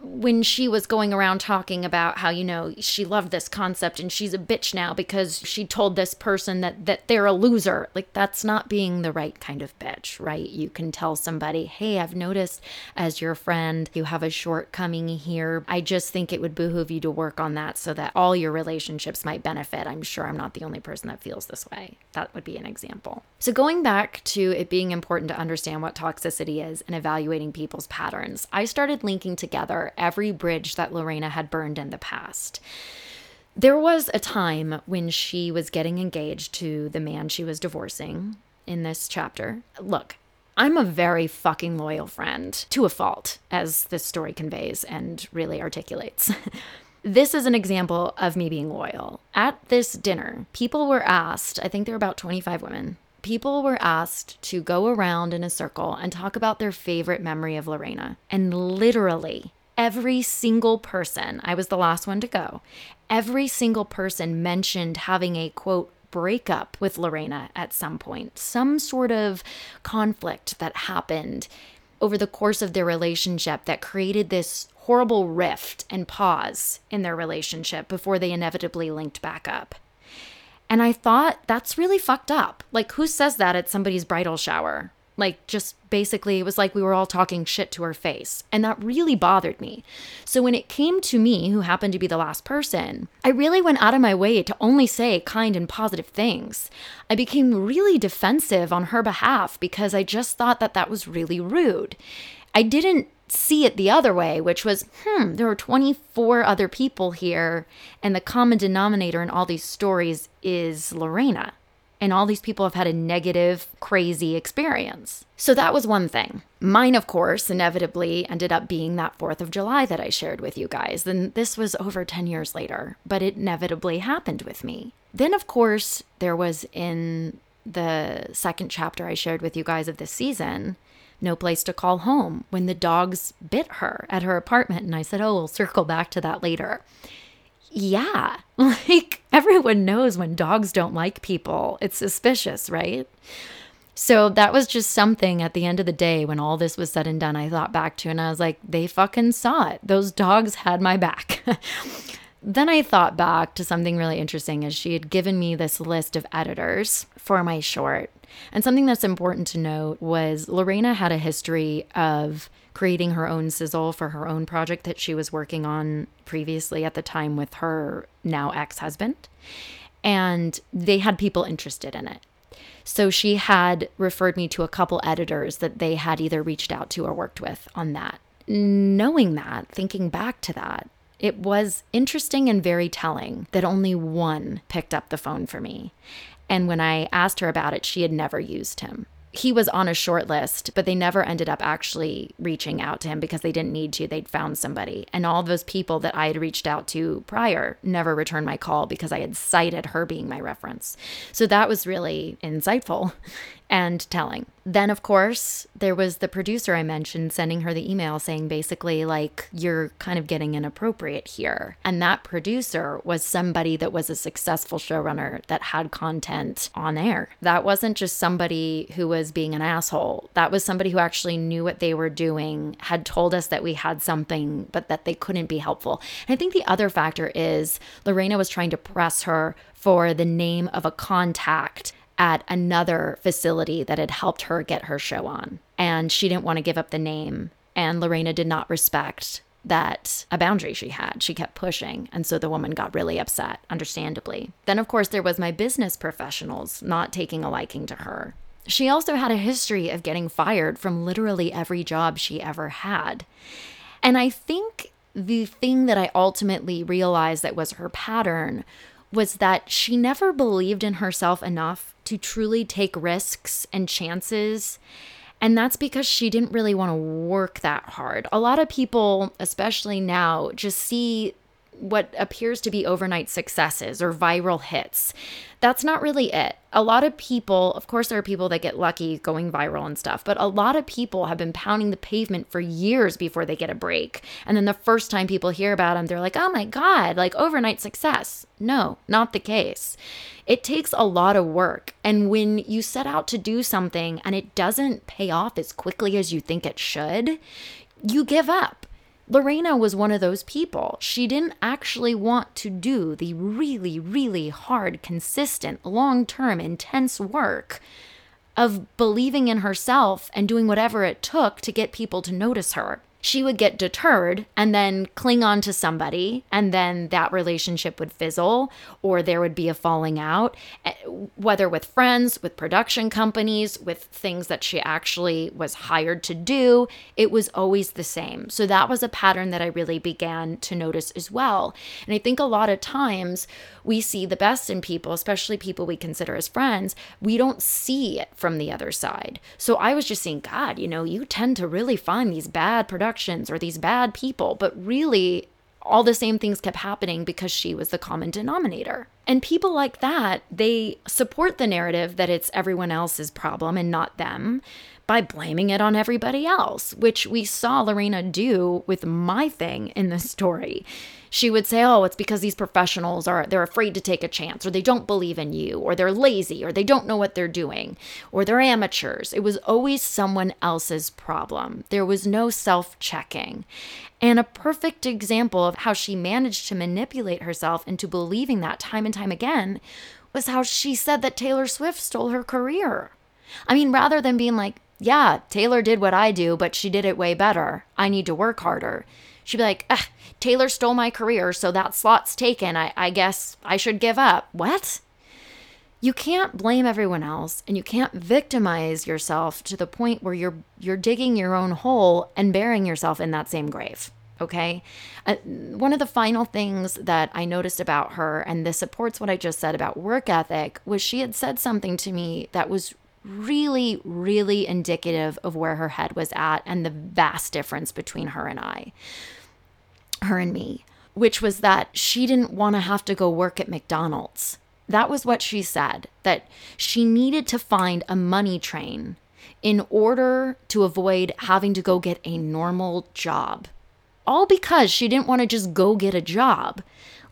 Speaker 2: When she was going around talking about how you know she loved this concept and she's a bitch now because she told this person that that they're a loser. Like that's not being the right kind of bitch right? You can tell somebody hey i've noticed as your friend you have a shortcoming here. I just think it would behoove you to work on that so that all your relationships might benefit. I'm sure i'm not the only person that feels this way. That would be an example. So going back to it being important to understand what toxicity is and evaluating people's patterns i started linking together every bridge that Lorena had burned in the past. There was a time when she was getting engaged to the man she was divorcing in this chapter. Look, I'm a very fucking loyal friend to a fault, as this story conveys and really articulates. this is an example of me being loyal. At this dinner, people were asked, I think there were about 25 women, people were asked to go around in a circle and talk about their favorite memory of Lorena. And literally, every single person, I was the last one to go, every single person mentioned having a quote, breakup with Lorena at some point, some sort of conflict that happened over the course of their relationship that created this horrible rift and pause in their relationship before they inevitably linked back up. And I thought that's really fucked up. Like, who says that at somebody's bridal shower? Like, just basically, it was like we were all talking shit to her face. And that really bothered me. So, when it came to me, who happened to be the last person, I really went out of my way to only say kind and positive things. I became really defensive on her behalf because I just thought that that was really rude. I didn't see it the other way, which was, hmm, there are 24 other people here, and the common denominator in all these stories is Lorena. And all these people have had a negative, crazy experience. So that was one thing. Mine, of course, inevitably ended up being that 4th of July that I shared with you guys. And this was over 10 years later, but it inevitably happened with me. Then, of course, there was in the second chapter I shared with you guys of this season, no place to call home when the dogs bit her at her apartment. And I said, oh, we'll circle back to that later yeah, like everyone knows when dogs don't like people, it's suspicious, right? So that was just something at the end of the day when all this was said and done, I thought back to and I was like, they fucking saw it. Those dogs had my back. then I thought back to something really interesting as she had given me this list of editors for my short. And something that's important to note was Lorena had a history of creating her own sizzle for her own project that she was working on previously at the time with her now ex husband. And they had people interested in it. So she had referred me to a couple editors that they had either reached out to or worked with on that. Knowing that, thinking back to that, it was interesting and very telling that only one picked up the phone for me. And when I asked her about it, she had never used him he was on a short list, but they never ended up actually reaching out to him because they didn't need to. They'd found somebody. And all those people that I had reached out to prior never returned my call because I had cited her being my reference. So that was really insightful and telling. Then, of course, there was the producer I mentioned sending her the email saying basically, like, you're kind of getting inappropriate here. And that producer was somebody that was a successful showrunner that had content on air. That wasn't just somebody who was being an asshole. That was somebody who actually knew what they were doing, had told us that we had something, but that they couldn't be helpful. And I think the other factor is Lorena was trying to press her for the name of a contact at another facility that had helped her get her show on. And she didn't want to give up the name. And Lorena did not respect that a boundary she had. She kept pushing. And so the woman got really upset, understandably. Then, of course, there was my business professionals not taking a liking to her. She also had a history of getting fired from literally every job she ever had. And I think the thing that I ultimately realized that was her pattern was that she never believed in herself enough to truly take risks and chances. And that's because she didn't really want to work that hard. A lot of people, especially now, just see what appears to be overnight successes or viral hits. That's not really it. A lot of people, of course, there are people that get lucky going viral and stuff, but a lot of people have been pounding the pavement for years before they get a break. And then the first time people hear about them, they're like, oh my God, like overnight success. No, not the case. It takes a lot of work. And when you set out to do something and it doesn't pay off as quickly as you think it should, you give up Lorena was one of those people. She didn't actually want to do the really, really hard, consistent, long term, intense work of believing in herself and doing whatever it took to get people to notice her she would get deterred and then cling on to somebody and then that relationship would fizzle or there would be a falling out eh, whether with friends with production companies with things that she actually was hired to do it was always the same. So that was a pattern that i really began to notice as well. And i think a lot of times we see the best in people especially people we consider as friends we don't see it from the other side. So i was just saying god you know you tend to really find these bad production or these bad people, but really all the same things kept happening because she was the common denominator. And people like that, they support the narrative that it's everyone else's problem and not them by blaming it on everybody else, which we saw Lorena do with my thing in the story. She would say, "Oh, it's because these professionals are they're afraid to take a chance or they don't believe in you or they're lazy or they don't know what they're doing or they're amateurs." It was always someone else's problem. There was no self-checking. And a perfect example of how she managed to manipulate herself into believing that time and time again was how she said that Taylor Swift stole her career. I mean, rather than being like, yeah, Taylor did what I do, but she did it way better. I need to work harder. She'd be like, Taylor stole my career, so that slot's taken. I, I guess I should give up. What? You can't blame everyone else and you can't victimize yourself to the point where you're you're digging your own hole and burying yourself in that same grave. Okay. Uh, one of the final things that I noticed about her, and this supports what I just said about work ethic, was she had said something to me that was really, really indicative of where her head was at and the vast difference between her and I, her and me, which was that she didn't want to have to go work at McDonald's. That was what she said, that she needed to find a money train in order to avoid having to go get a normal job. All because she didn't want to just go get a job.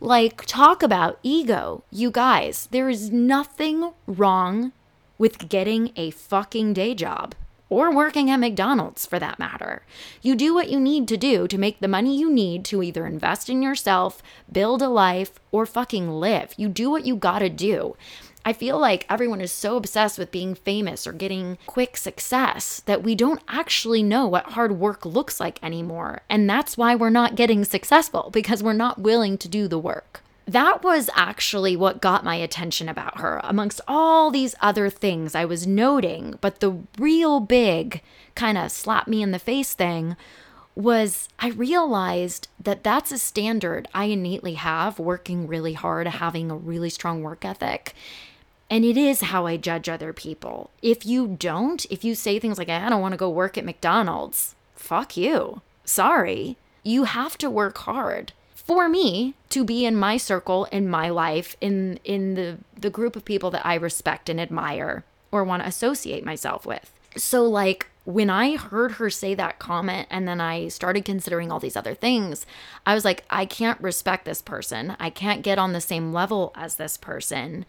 Speaker 2: Like, talk about ego. You guys, there is nothing wrong with getting a fucking day job or working at McDonald's for that matter. You do what you need to do to make the money you need to either invest in yourself, build a life, or fucking live. You do what you gotta do. I feel like everyone is so obsessed with being famous or getting quick success that we don't actually know what hard work looks like anymore. And that's why we're not getting successful because we're not willing to do the work that was actually what got my attention about her, amongst all these other things I was noting. But the real big kind of slap me in the face thing was I realized that that's a standard I innately have working really hard, having a really strong work ethic. And it is how I judge other people. If you don't, if you say things like, I don't want to go work at McDonald's, fuck you. Sorry. You have to work hard for me to be in my circle in my life in in the the group of people that I respect and admire or want to associate myself with. So like when I heard her say that comment and then I started considering all these other things, I was like, I can't respect this person. I can't get on the same level as this person.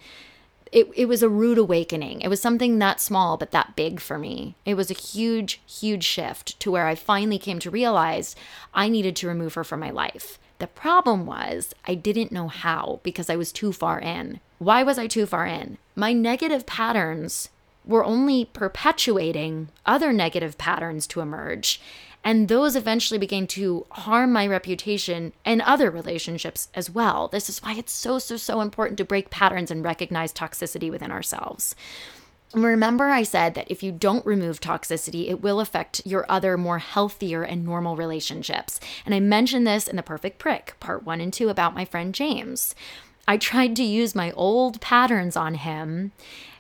Speaker 2: It, it was a rude awakening. It was something that small, but that big for me. It was a huge, huge shift to where I finally came to realize I needed to remove her from my life. The problem was I didn't know how because I was too far in. Why was I too far in? My negative patterns were only perpetuating other negative patterns to emerge. And those eventually began to harm my reputation and other relationships as well. This is why it's so, so, so important to break patterns and recognize toxicity within ourselves. Remember, I said that if you don't remove toxicity, it will affect your other more healthier and normal relationships. And I mentioned this in the perfect prick, part one and two, about my friend James. I tried to use my old patterns on him,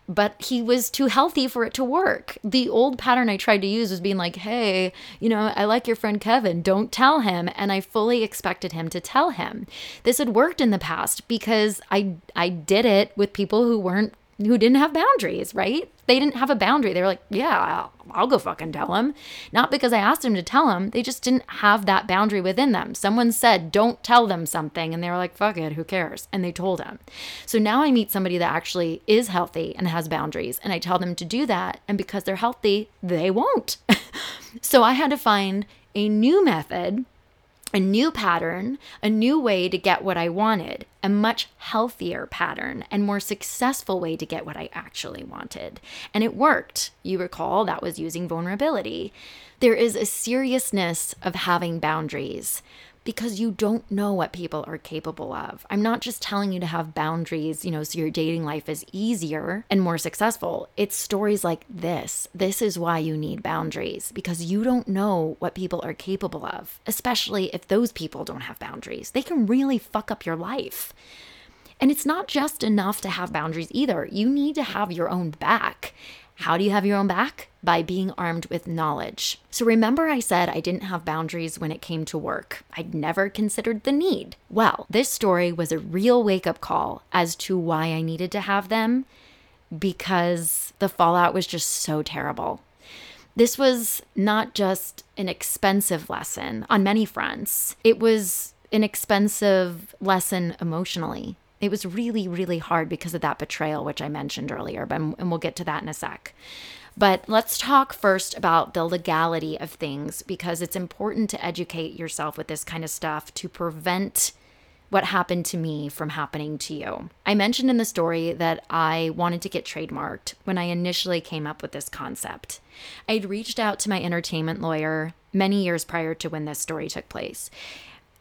Speaker 2: but he was too healthy for it to work. The old pattern I tried to use was being like, hey, you know, I like your friend Kevin, don't tell him. And I fully expected him to tell him. This had worked in the past because I I did it with people who weren't who didn't have boundaries, right? They didn't have a boundary. They were like, yeah, I'll, I'll, go fucking tell him. Not because I asked him to tell him. They just didn't have that boundary within them. Someone said, don't tell them something. And they were like, fuck it, who cares? And they told him. So now I meet somebody that actually is healthy and has boundaries. And I tell them to do that. And because they're healthy, they won't. so I had to find a new method a new pattern, a new way to get what I wanted, a much healthier pattern and more successful way to get what I actually wanted. And it worked. You recall that was using vulnerability. There is a seriousness of having boundaries because you don't know what people are capable of. I'm not just telling you to have boundaries, you know, so your dating life is easier and more successful. It's stories like this. This is why you need boundaries because you don't know what people are capable of, especially if those people don't have boundaries. They can really fuck up your life. And it's not just enough to have boundaries either. You need to have your own back. How do you have your own back? By being armed with knowledge. So remember, I said I didn't have boundaries when it came to work. I'd never considered the need. Well, this story was a real wake up call as to why I needed to have them because the fallout was just so terrible. This was not just an expensive lesson on many fronts, it was an expensive lesson emotionally. It was really, really hard because of that betrayal, which I mentioned earlier, but, and we'll get to that in a sec. But let's talk first about the legality of things because it's important to educate yourself with this kind of stuff to prevent what happened to me from happening to you. I mentioned in the story that I wanted to get trademarked when I initially came up with this concept. I'd reached out to my entertainment lawyer many years prior to when this story took place.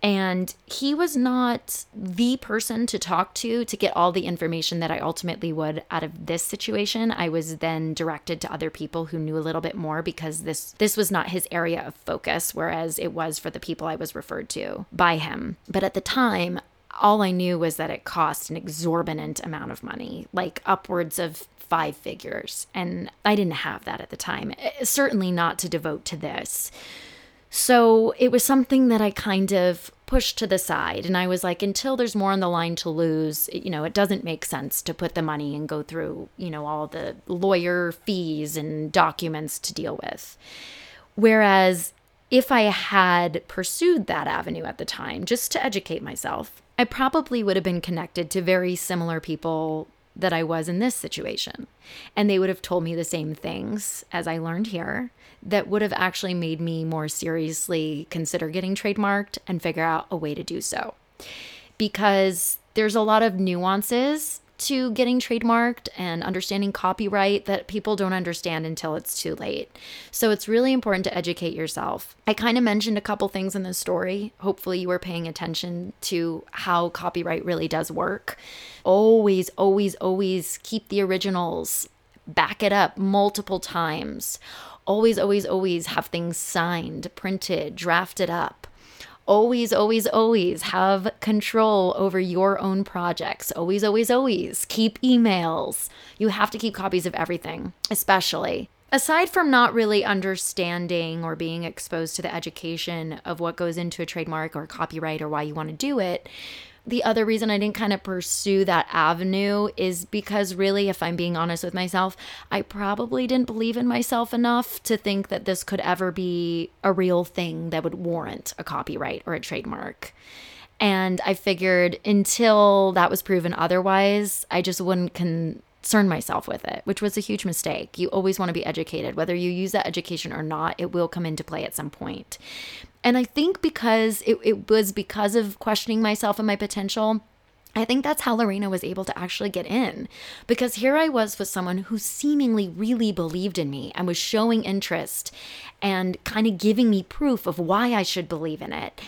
Speaker 2: And he was not the person to talk to to get all the information that I ultimately would out of this situation. I was then directed to other people who knew a little bit more because this this was not his area of focus whereas it was for the people I was referred to by him. But at the time, all I knew was that it cost an exorbitant amount of money, like upwards of five figures. And I didn't have that at the time, eh, certainly not to devote to this. So it was something that I kind of pushed to the side. And I was like, until there's more on the line to lose, you know, it doesn't make sense to put the money and go through, you know, all the lawyer fees and documents to deal with. Whereas if I had pursued that avenue at the time, just to educate myself, I probably would have been connected to very similar people that I was in this situation. And they would have told me the same things as I learned here that would have actually made me more seriously consider getting trademarked and figure out a way to do so. Because there's a lot of nuances to getting trademarked and understanding copyright that people don't understand until it's too late. So it's really important to educate yourself. I kind of mentioned a couple things in the story. Hopefully, you were paying attention to how copyright really does work. Always, always, always keep the originals, back it up multiple times. Always, always, always have things signed, printed, drafted up always, always, always have control over your own projects. Always, always, always keep emails. You have to keep copies of everything, especially. Aside from not really understanding or being exposed to the education of what goes into a trademark or copyright or why you want to do it, the other reason I didn't kind of pursue that avenue is because, really, if I'm being honest with myself, I probably didn't believe in myself enough to think that this could ever be a real thing that would warrant a copyright or a trademark. And I figured until that was proven otherwise, I just wouldn't concern myself with it, which was a huge mistake. You always want to be educated. Whether you use that education or not, it will come into play at some point. And I think because it, it was because of questioning myself and my potential, I think that's how Lorena was able to actually get in. Because here I was with someone who seemingly really believed in me and was showing interest and kind of giving me proof of why I should believe in it.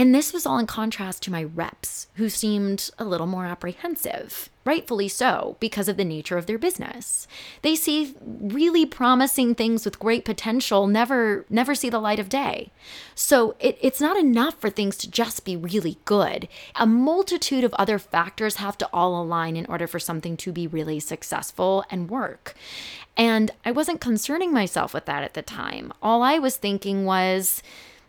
Speaker 2: And this was all in contrast to my reps, who seemed a little more apprehensive, rightfully so, because of the nature of their business. They see really promising things with great potential never never see the light of day. So it, it's not enough for things to just be really good. A multitude of other factors have to all align in order for something to be really successful and work. And I wasn't concerning myself with that at the time. All I was thinking was,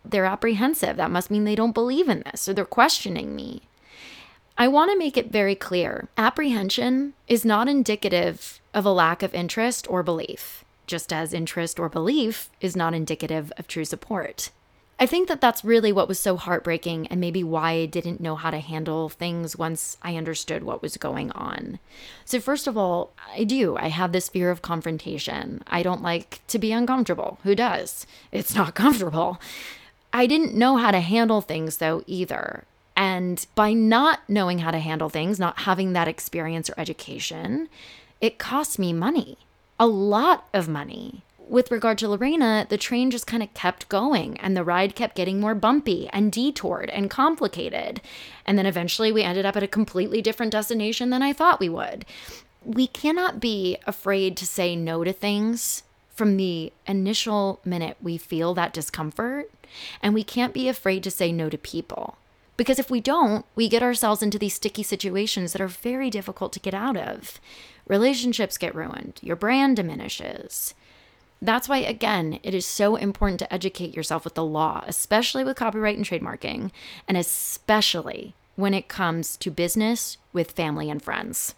Speaker 2: they're apprehensive. That must mean they don't believe in this or they're questioning me. I want to make it very clear apprehension is not indicative of a lack of interest or belief, just as interest or belief is not indicative of true support. I think that that's really what was so heartbreaking and maybe why I didn't know how to handle things once I understood what was going on. So, first of all, I do. I have this fear of confrontation. I don't like to be uncomfortable. Who does? It's not comfortable. I didn't know how to handle things though either. And by not knowing how to handle things, not having that experience or education, it cost me money, a lot of money. With regard to Lorena, the train just kind of kept going and the ride kept getting more bumpy and detoured and complicated. And then eventually we ended up at a completely different destination than I thought we would. We cannot be afraid to say no to things from the initial minute we feel that discomfort and we can't be afraid to say no to people Because if we don't, we get ourselves into these sticky situations that are very difficult to get out of. Relationships get ruined, your brand diminishes. That's why, again, it is so important to educate yourself with the law, especially with copyright and trademarking, and especially when it comes to business with family and friends.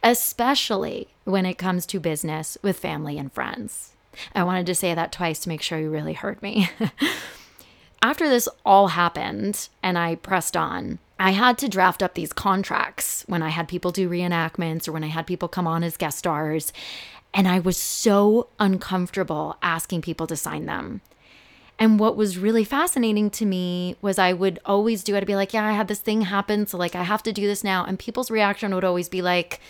Speaker 2: Especially when it comes to business with family and friends. I wanted to say that twice to make sure you really heard me. After this all happened and I pressed on, I had to draft up these contracts when I had people do reenactments or when I had people come on as guest stars. And I was so uncomfortable asking people to sign them. And what was really fascinating to me was I would always do it. I'd be like, yeah, I had this thing happen. So like I have to do this now. And people's reaction would always be like,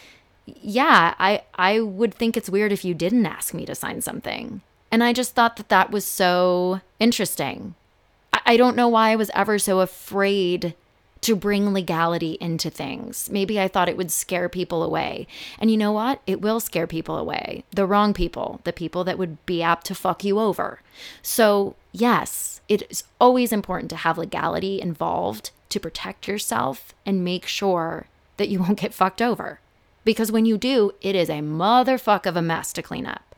Speaker 2: yeah, I, I would think it's weird if you didn't ask me to sign something. And I just thought that that was so interesting. I, I don't know why I was ever so afraid to bring legality into things. Maybe I thought it would scare people away. And you know what? It will scare people away. The wrong people, the people that would be apt to fuck you over. So, yes, it is always important to have legality involved to protect yourself and make sure that you won't get fucked over. Because when you do, it is a motherfuck of a mess to clean up.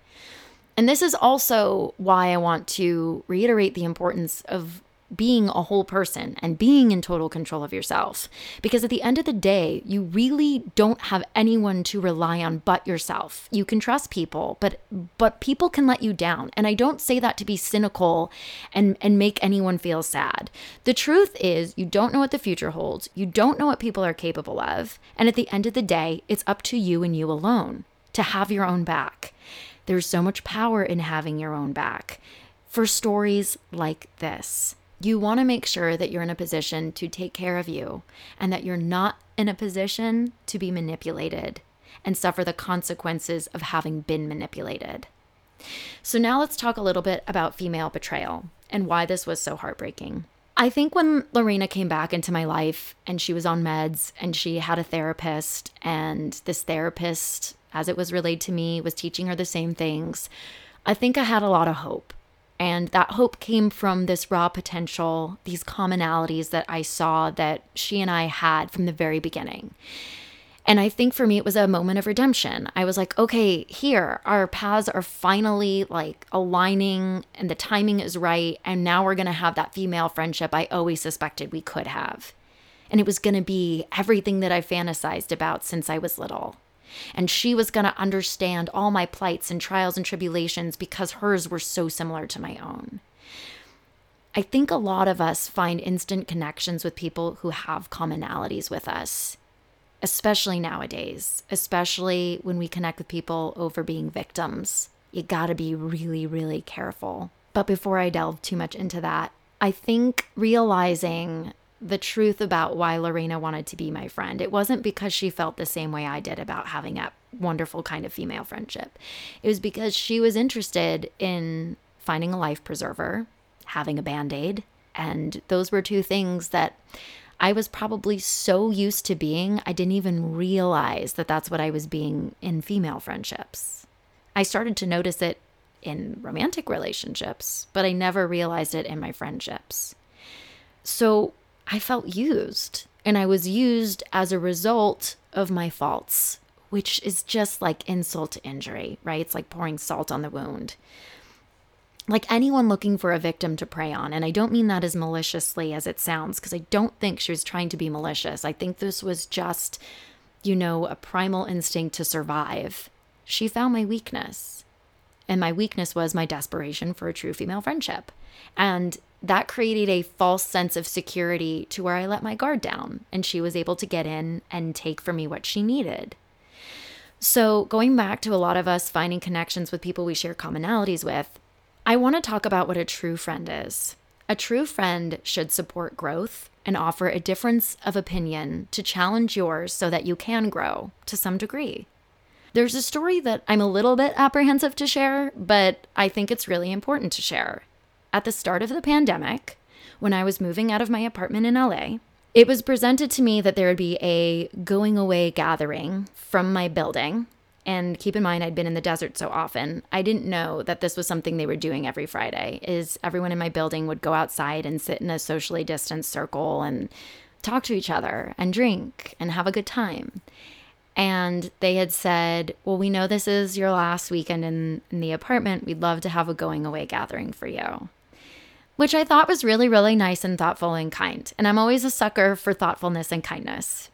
Speaker 2: And this is also why I want to reiterate the importance of being a whole person and being in total control of yourself. Because at the end of the day, you really don't have anyone to rely on but yourself. You can trust people, but but people can let you down. And I don't say that to be cynical and and make anyone feel sad. The truth is, you don't know what the future holds. You don't know what people are capable of. And at the end of the day, it's up to you and you alone to have your own back. There's so much power in having your own back for stories like this. You want to make sure that you're in a position to take care of you and that you're not in a position to be manipulated and suffer the consequences of having been manipulated. So, now let's talk a little bit about female betrayal and why this was so heartbreaking. I think when Lorena came back into my life and she was on meds and she had a therapist, and this therapist, as it was relayed to me, was teaching her the same things, I think I had a lot of hope. And that hope came from this raw potential, these commonalities that I saw that she and I had from the very beginning. And I think for me, it was a moment of redemption. I was like, okay, here, our paths are finally like aligning and the timing is right. And now we're going to have that female friendship I always suspected we could have. And it was going to be everything that I fantasized about since I was little and she was going to understand all my plights and trials and tribulations because hers were so similar to my own. I think a lot of us find instant connections with people who have commonalities with us, especially nowadays, especially when we connect with people over being victims. You gotta be really, really careful. But before I delve too much into that, I think realizing the truth about why Lorena wanted to be my friend. It wasn't because she felt the same way I did about having a wonderful kind of female friendship. It was because she was interested in finding a life preserver, having a band aid. And those were two things that I was probably so used to being, I didn't even realize that that's what I was being in female friendships. I started to notice it in romantic relationships, but I never realized it in my friendships. So I felt used. And I was used as a result of my faults, which is just like insult to injury, right? It's like pouring salt on the wound. Like anyone looking for a victim to prey on, and I don't mean that as maliciously as it sounds, because I don't think she was trying to be malicious. I think this was just, you know, a primal instinct to survive. She found my weakness. And my weakness was my desperation for a true female friendship. And that created a false sense of security to where I let my guard down and she was able to get in and take from me what she needed. So, going back to a lot of us finding connections with people we share commonalities with, I want to talk about what a true friend is. A true friend should support growth and offer a difference of opinion to challenge yours so that you can grow to some degree. There's a story that I'm a little bit apprehensive to share, but I think it's really important to share at the start of the pandemic, when I was moving out of my apartment in LA, it was presented to me that there would be a going away gathering from my building And keep in mind, I'd been in the desert so often, I didn't know that this was something they were doing every Friday. Is everyone in my building would go outside and sit in a socially distanced circle and talk to each other and drink and have a good time. And they had said, Well, we know this is your last weekend in, in the apartment. We'd love to have a going away gathering for you which I thought was really, really nice and thoughtful and kind. And I'm always a sucker for thoughtfulness and kindness.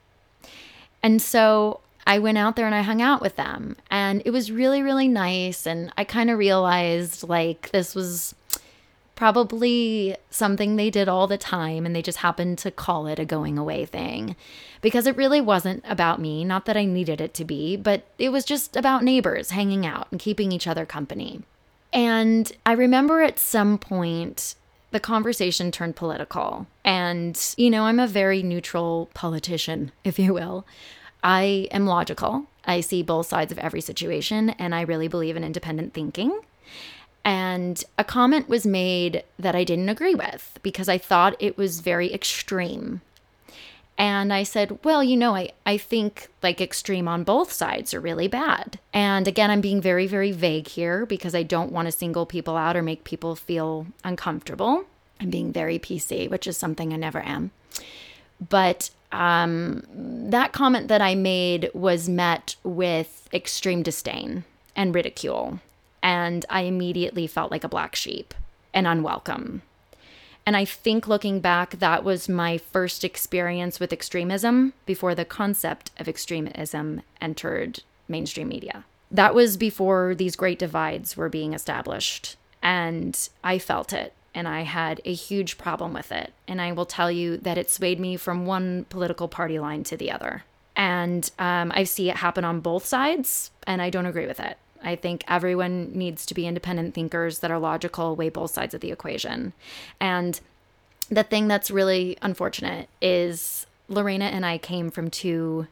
Speaker 2: And so I went out there and I hung out with them, and it was really, really nice. And I kind of realized like this was probably something they did all the time, and they just happened to call it a going away thing because it really wasn't about me. Not that I needed it to be, but it was just about neighbors hanging out and keeping each other company. And I remember at some point the conversation turned political. And, you know, I'm a very neutral politician, if you will. I am logical. I see both sides of every situation, and I really believe in independent thinking. And a comment was made that I didn't agree with because I thought it was very extreme. And I said, well, you know, I, I think like extreme on both sides are really bad. And again, I'm being very, very vague here because I don't want to single people out or make people feel uncomfortable. I'm being very PC, which is something I never am. But um, that comment that I made was met with extreme disdain and ridicule. And I immediately felt like a black sheep and unwelcome. And I think looking back, that was my first experience with extremism before the concept of extremism entered mainstream media. That was before these great divides were being established. And I felt it and I had a huge problem with it. And I will tell you that it swayed me from one political party line to the other. And um, I see it happen on both sides, and I don't agree with it. I think everyone needs to be independent thinkers that are logical, weigh both sides of the equation. And the thing that's really unfortunate is Lorena and I came from two,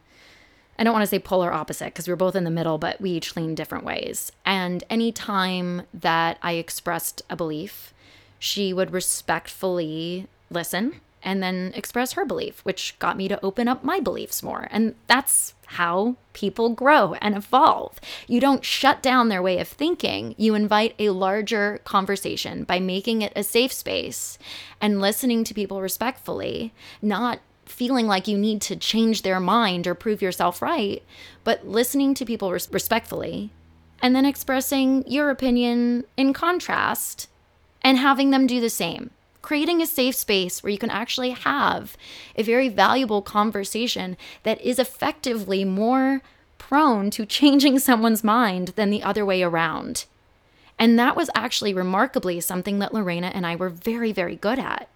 Speaker 2: I don't want to say polar opposite because we are both in the middle, but we each lean different ways. And any time that I expressed a belief, she would respectfully listen and then express her belief, which got me to open up my beliefs more. And that's how people grow and evolve. You don't shut down their way of thinking, you invite a larger conversation by making it a safe space and listening to people respectfully, not feeling like you need to change their mind or prove yourself right, but listening to people res- respectfully and then expressing your opinion in contrast and having them do the same. Creating a safe space where you can actually have a very valuable conversation that is effectively more prone to changing someone's mind than the other way around. And that was actually remarkably something that Lorena and I were very, very good at,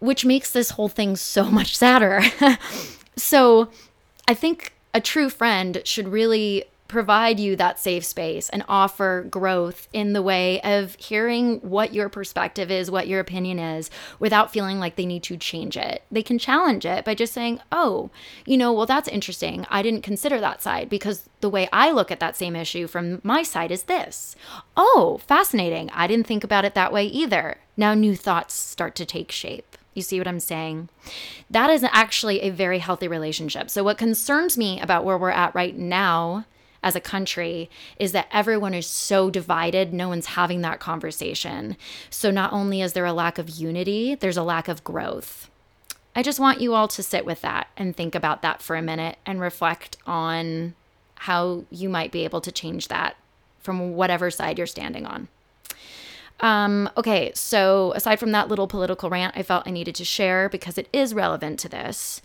Speaker 2: which makes this whole thing so much sadder. so I think a true friend should really provide you that safe space and offer growth in the way of hearing what your perspective is, what your opinion is, without feeling like they need to change it. They can challenge it by just saying, oh, you know, well, that's interesting. I didn't consider that side because the way I look at that same issue from my side is this. Oh, fascinating. I didn't think about it that way either. Now new thoughts start to take shape. You see what I'm saying? That is actually a very healthy relationship. So, what concerns me about where we're at right now as a country is that everyone is so divided, no one's having that conversation. So not only is there a lack of unity, there's a lack of growth. I just want you all to sit with that and think about that for a minute and reflect on how you might be able to change that from whatever side you're standing on. Um, okay, so aside from that little political rant, I felt I needed to share because it is relevant to this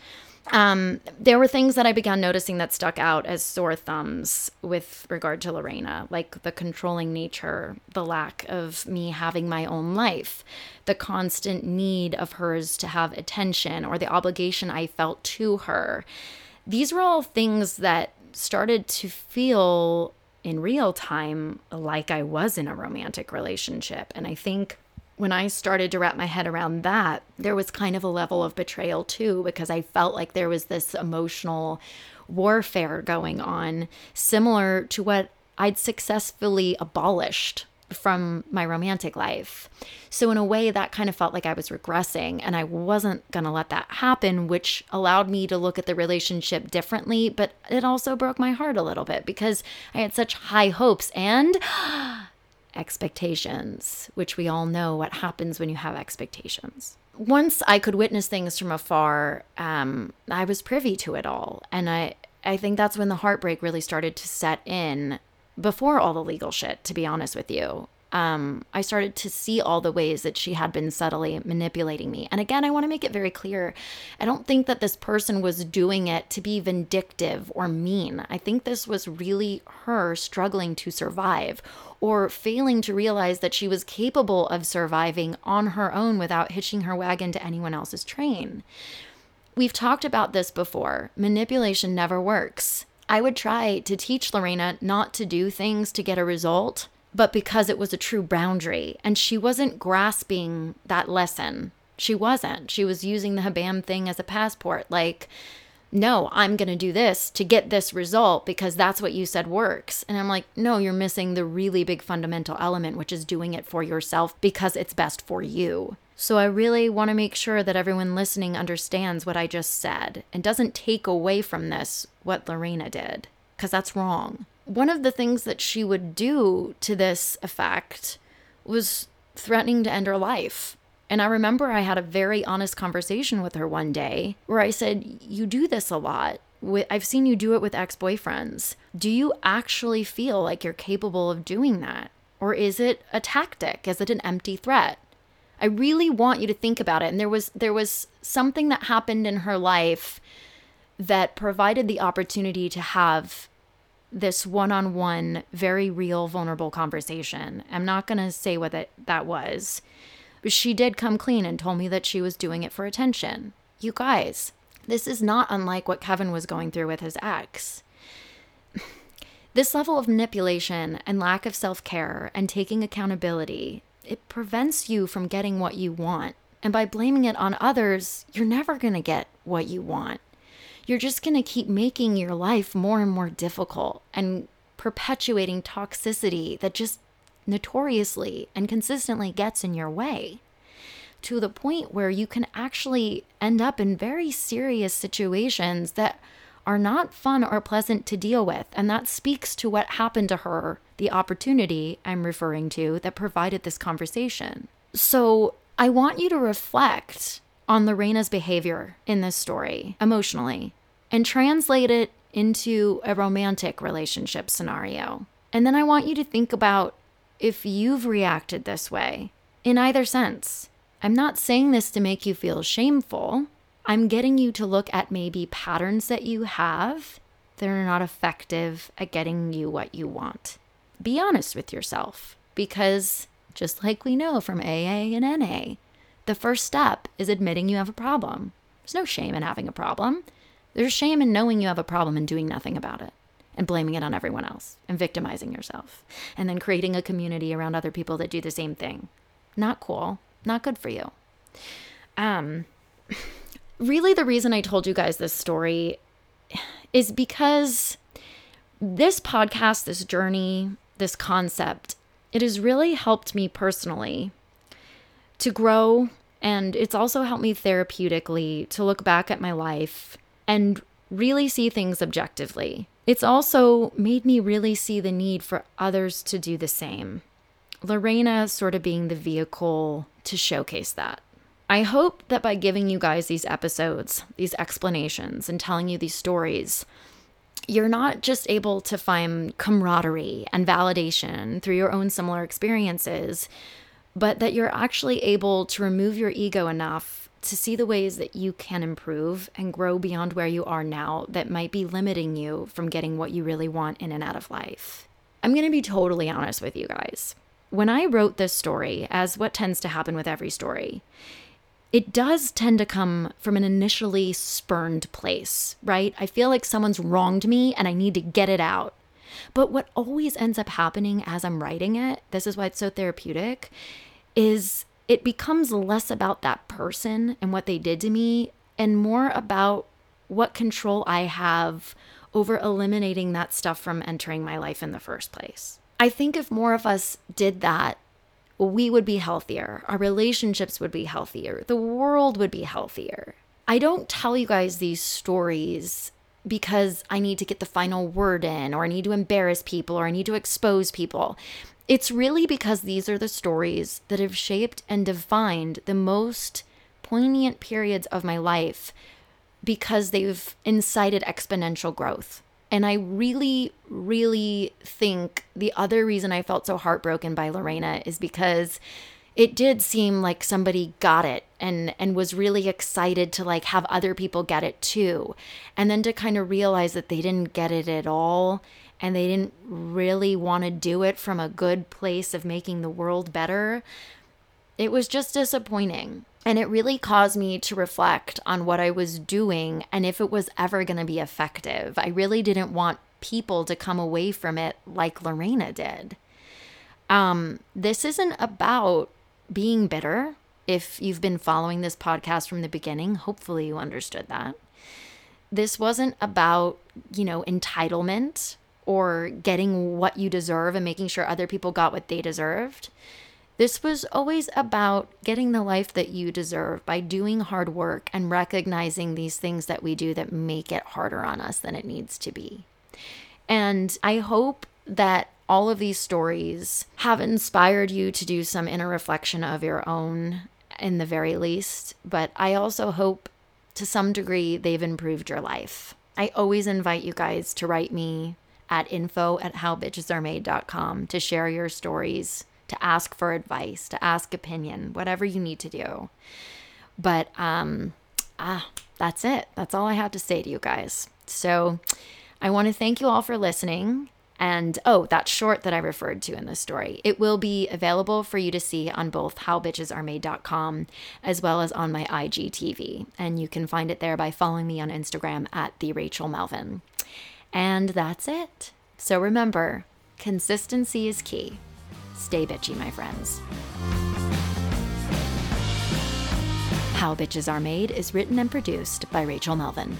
Speaker 2: um, there were things that I began noticing that stuck out as sore thumbs with regard to Lorena, like the controlling nature, the lack of me having my own life, the constant need of hers to have attention, or the obligation I felt to her. These were all things that started to feel in real time like I was in a romantic relationship. And I think when I started to wrap my head around that, there was kind of a level of betrayal too, because I felt like there was this emotional warfare going on, similar to what I'd successfully abolished from my romantic life. So, in a way, that kind of felt like I was regressing, and I wasn't going to let that happen, which allowed me to look at the relationship differently. But it also broke my heart a little bit because I had such high hopes and expectations, which we all know what happens when you have expectations. Once I could witness things from afar, um, I was privy to it all. And I, I think that's when the heartbreak really started to set in before all the legal shit, to be honest with you. Um, I started to see all the ways that she had been subtly manipulating me. And again, I want to make it very clear I don't think that this person was doing it to be vindictive or mean. I think this was really her struggling to survive or failing to realize that she was capable of surviving on her own without hitching her wagon to anyone else's train. We've talked about this before. Manipulation never works. I would try to teach Lorena not to do things to get a result, but because it was a true boundary. And she wasn't grasping that lesson. She wasn't. She was using the Habam thing as a passport. Like, no, I'm going to do this to get this result because that's what you said works. And I'm like, no, you're missing the really big fundamental element, which is doing it for yourself because it's best for you. So I really want to make sure that everyone listening understands what I just said and doesn't take away from this what Lorena did, because that's wrong. One of the things that she would do to this effect was threatening to end her life. And I remember I had a very honest conversation with her one day where I said, You do this a lot. I've seen you do it with ex boyfriends. Do you actually feel like you're capable of doing that? Or is it a tactic? Is it an empty threat? I really want you to think about it. And there was there was something that happened in her life that provided the opportunity to have this one-on-one, very real, vulnerable conversation. I'm not going to say what that, that was, but she did come clean and told me that she was doing it for attention. You guys, this is not unlike what Kevin was going through with his ex. This level of manipulation and lack of self care and taking accountability it prevents you from getting what you want. And by blaming it on others, you're never going to get what you want. You're just going to keep making your life more and more difficult and perpetuating toxicity that just notoriously and consistently gets in your way to the point where you can actually end up in very serious situations that are not fun or pleasant to deal with. And that speaks to what happened to her, the opportunity I'm referring to that provided this conversation. So I want you to reflect on Lorena's behavior in this story emotionally and translate it into a romantic relationship scenario. And then I want you to think about if you've reacted this way in either sense. I'm not saying this to make you feel shameful. I'm getting you to look at maybe patterns that you have that are not effective at getting you what you want. Be honest with yourself because, just like we know from AA and NA, the first step is admitting you have a problem. There's no shame in having a problem. There's shame in knowing you have a problem and doing nothing about it and blaming it on everyone else and victimizing yourself and then creating a community around other people that do the same thing. Not cool. Not good for you. Um, really, the reason I told you guys this story is because this podcast, this journey, this concept, it has really helped me personally to grow. And it's also helped me therapeutically to look back at my life and really see things objectively. It's also made me really see the need for others to do the same. Lorena sort of being the vehicle to showcase that. I hope that by giving you guys these episodes, these explanations, and telling you these stories, you're not just able to find camaraderie and validation through your own similar experiences, but that you're actually able to remove your ego enough to see the ways that you can improve and grow beyond where you are now that might be limiting you from getting what you really want in and out of life. I'm going to be totally honest with you guys. When I wrote this story, as what tends to happen with every story, it does tend to come from an initially spurned place, right? I feel like someone's wronged me and I need to get it out. But what always ends up happening as I'm writing it, this is why it's so therapeutic, is it becomes less about that person and what they did to me and more about what control I have over eliminating that stuff from entering my life in the first place. I think if more of us did that, we would be healthier. Our relationships would be healthier. The world would be healthier. I don't tell you guys these stories because I need to get the final word in, or I need to embarrass people, or I need to expose people. It's really because these are the stories that have shaped and defined the most poignant periods of my life because they've incited exponential growth. And I really, really think the other reason I felt so heartbroken by Lorena is because it did seem like somebody got it and and was really excited to like have other people get it too and then to kind of realize that they didn't get it at all and they didn't really want to do it from a good place of making the world better it was just disappointing and it really caused me to reflect on what I was doing and if it was ever going to be effective. I really didn't want people to come away from it like Lorena did. Um, this isn't about being bitter. If you've been following this podcast from the beginning, hopefully you understood that. This wasn't about, you know, entitlement or getting what you deserve and making sure other people got what they deserved. This was always about getting the life that you deserve by doing hard work and recognizing these things that we do that make it harder on us than it needs to be. And I hope that all of these stories have inspired you to do some inner reflection of your own, in the very least. But I also hope to some degree they've improved your life. I always invite you guys to write me at info at howbitchesaremade.com to share your stories, to ask for advice, to ask opinion, whatever you need to do. But um ah, that's it. That's all I have to say to you guys. So I want to thank you all for listening. And oh, that short that I referred to in the story, it will be available for you to see on both howbitchesaremade.com as well as on my IGTV. And you can find it there by following me on Instagram at the Rachel Melvin. And that's it. So remember, consistency is key. Stay bitchy, my friends. How Bitches Are Made is written and produced by Rachel Melvin.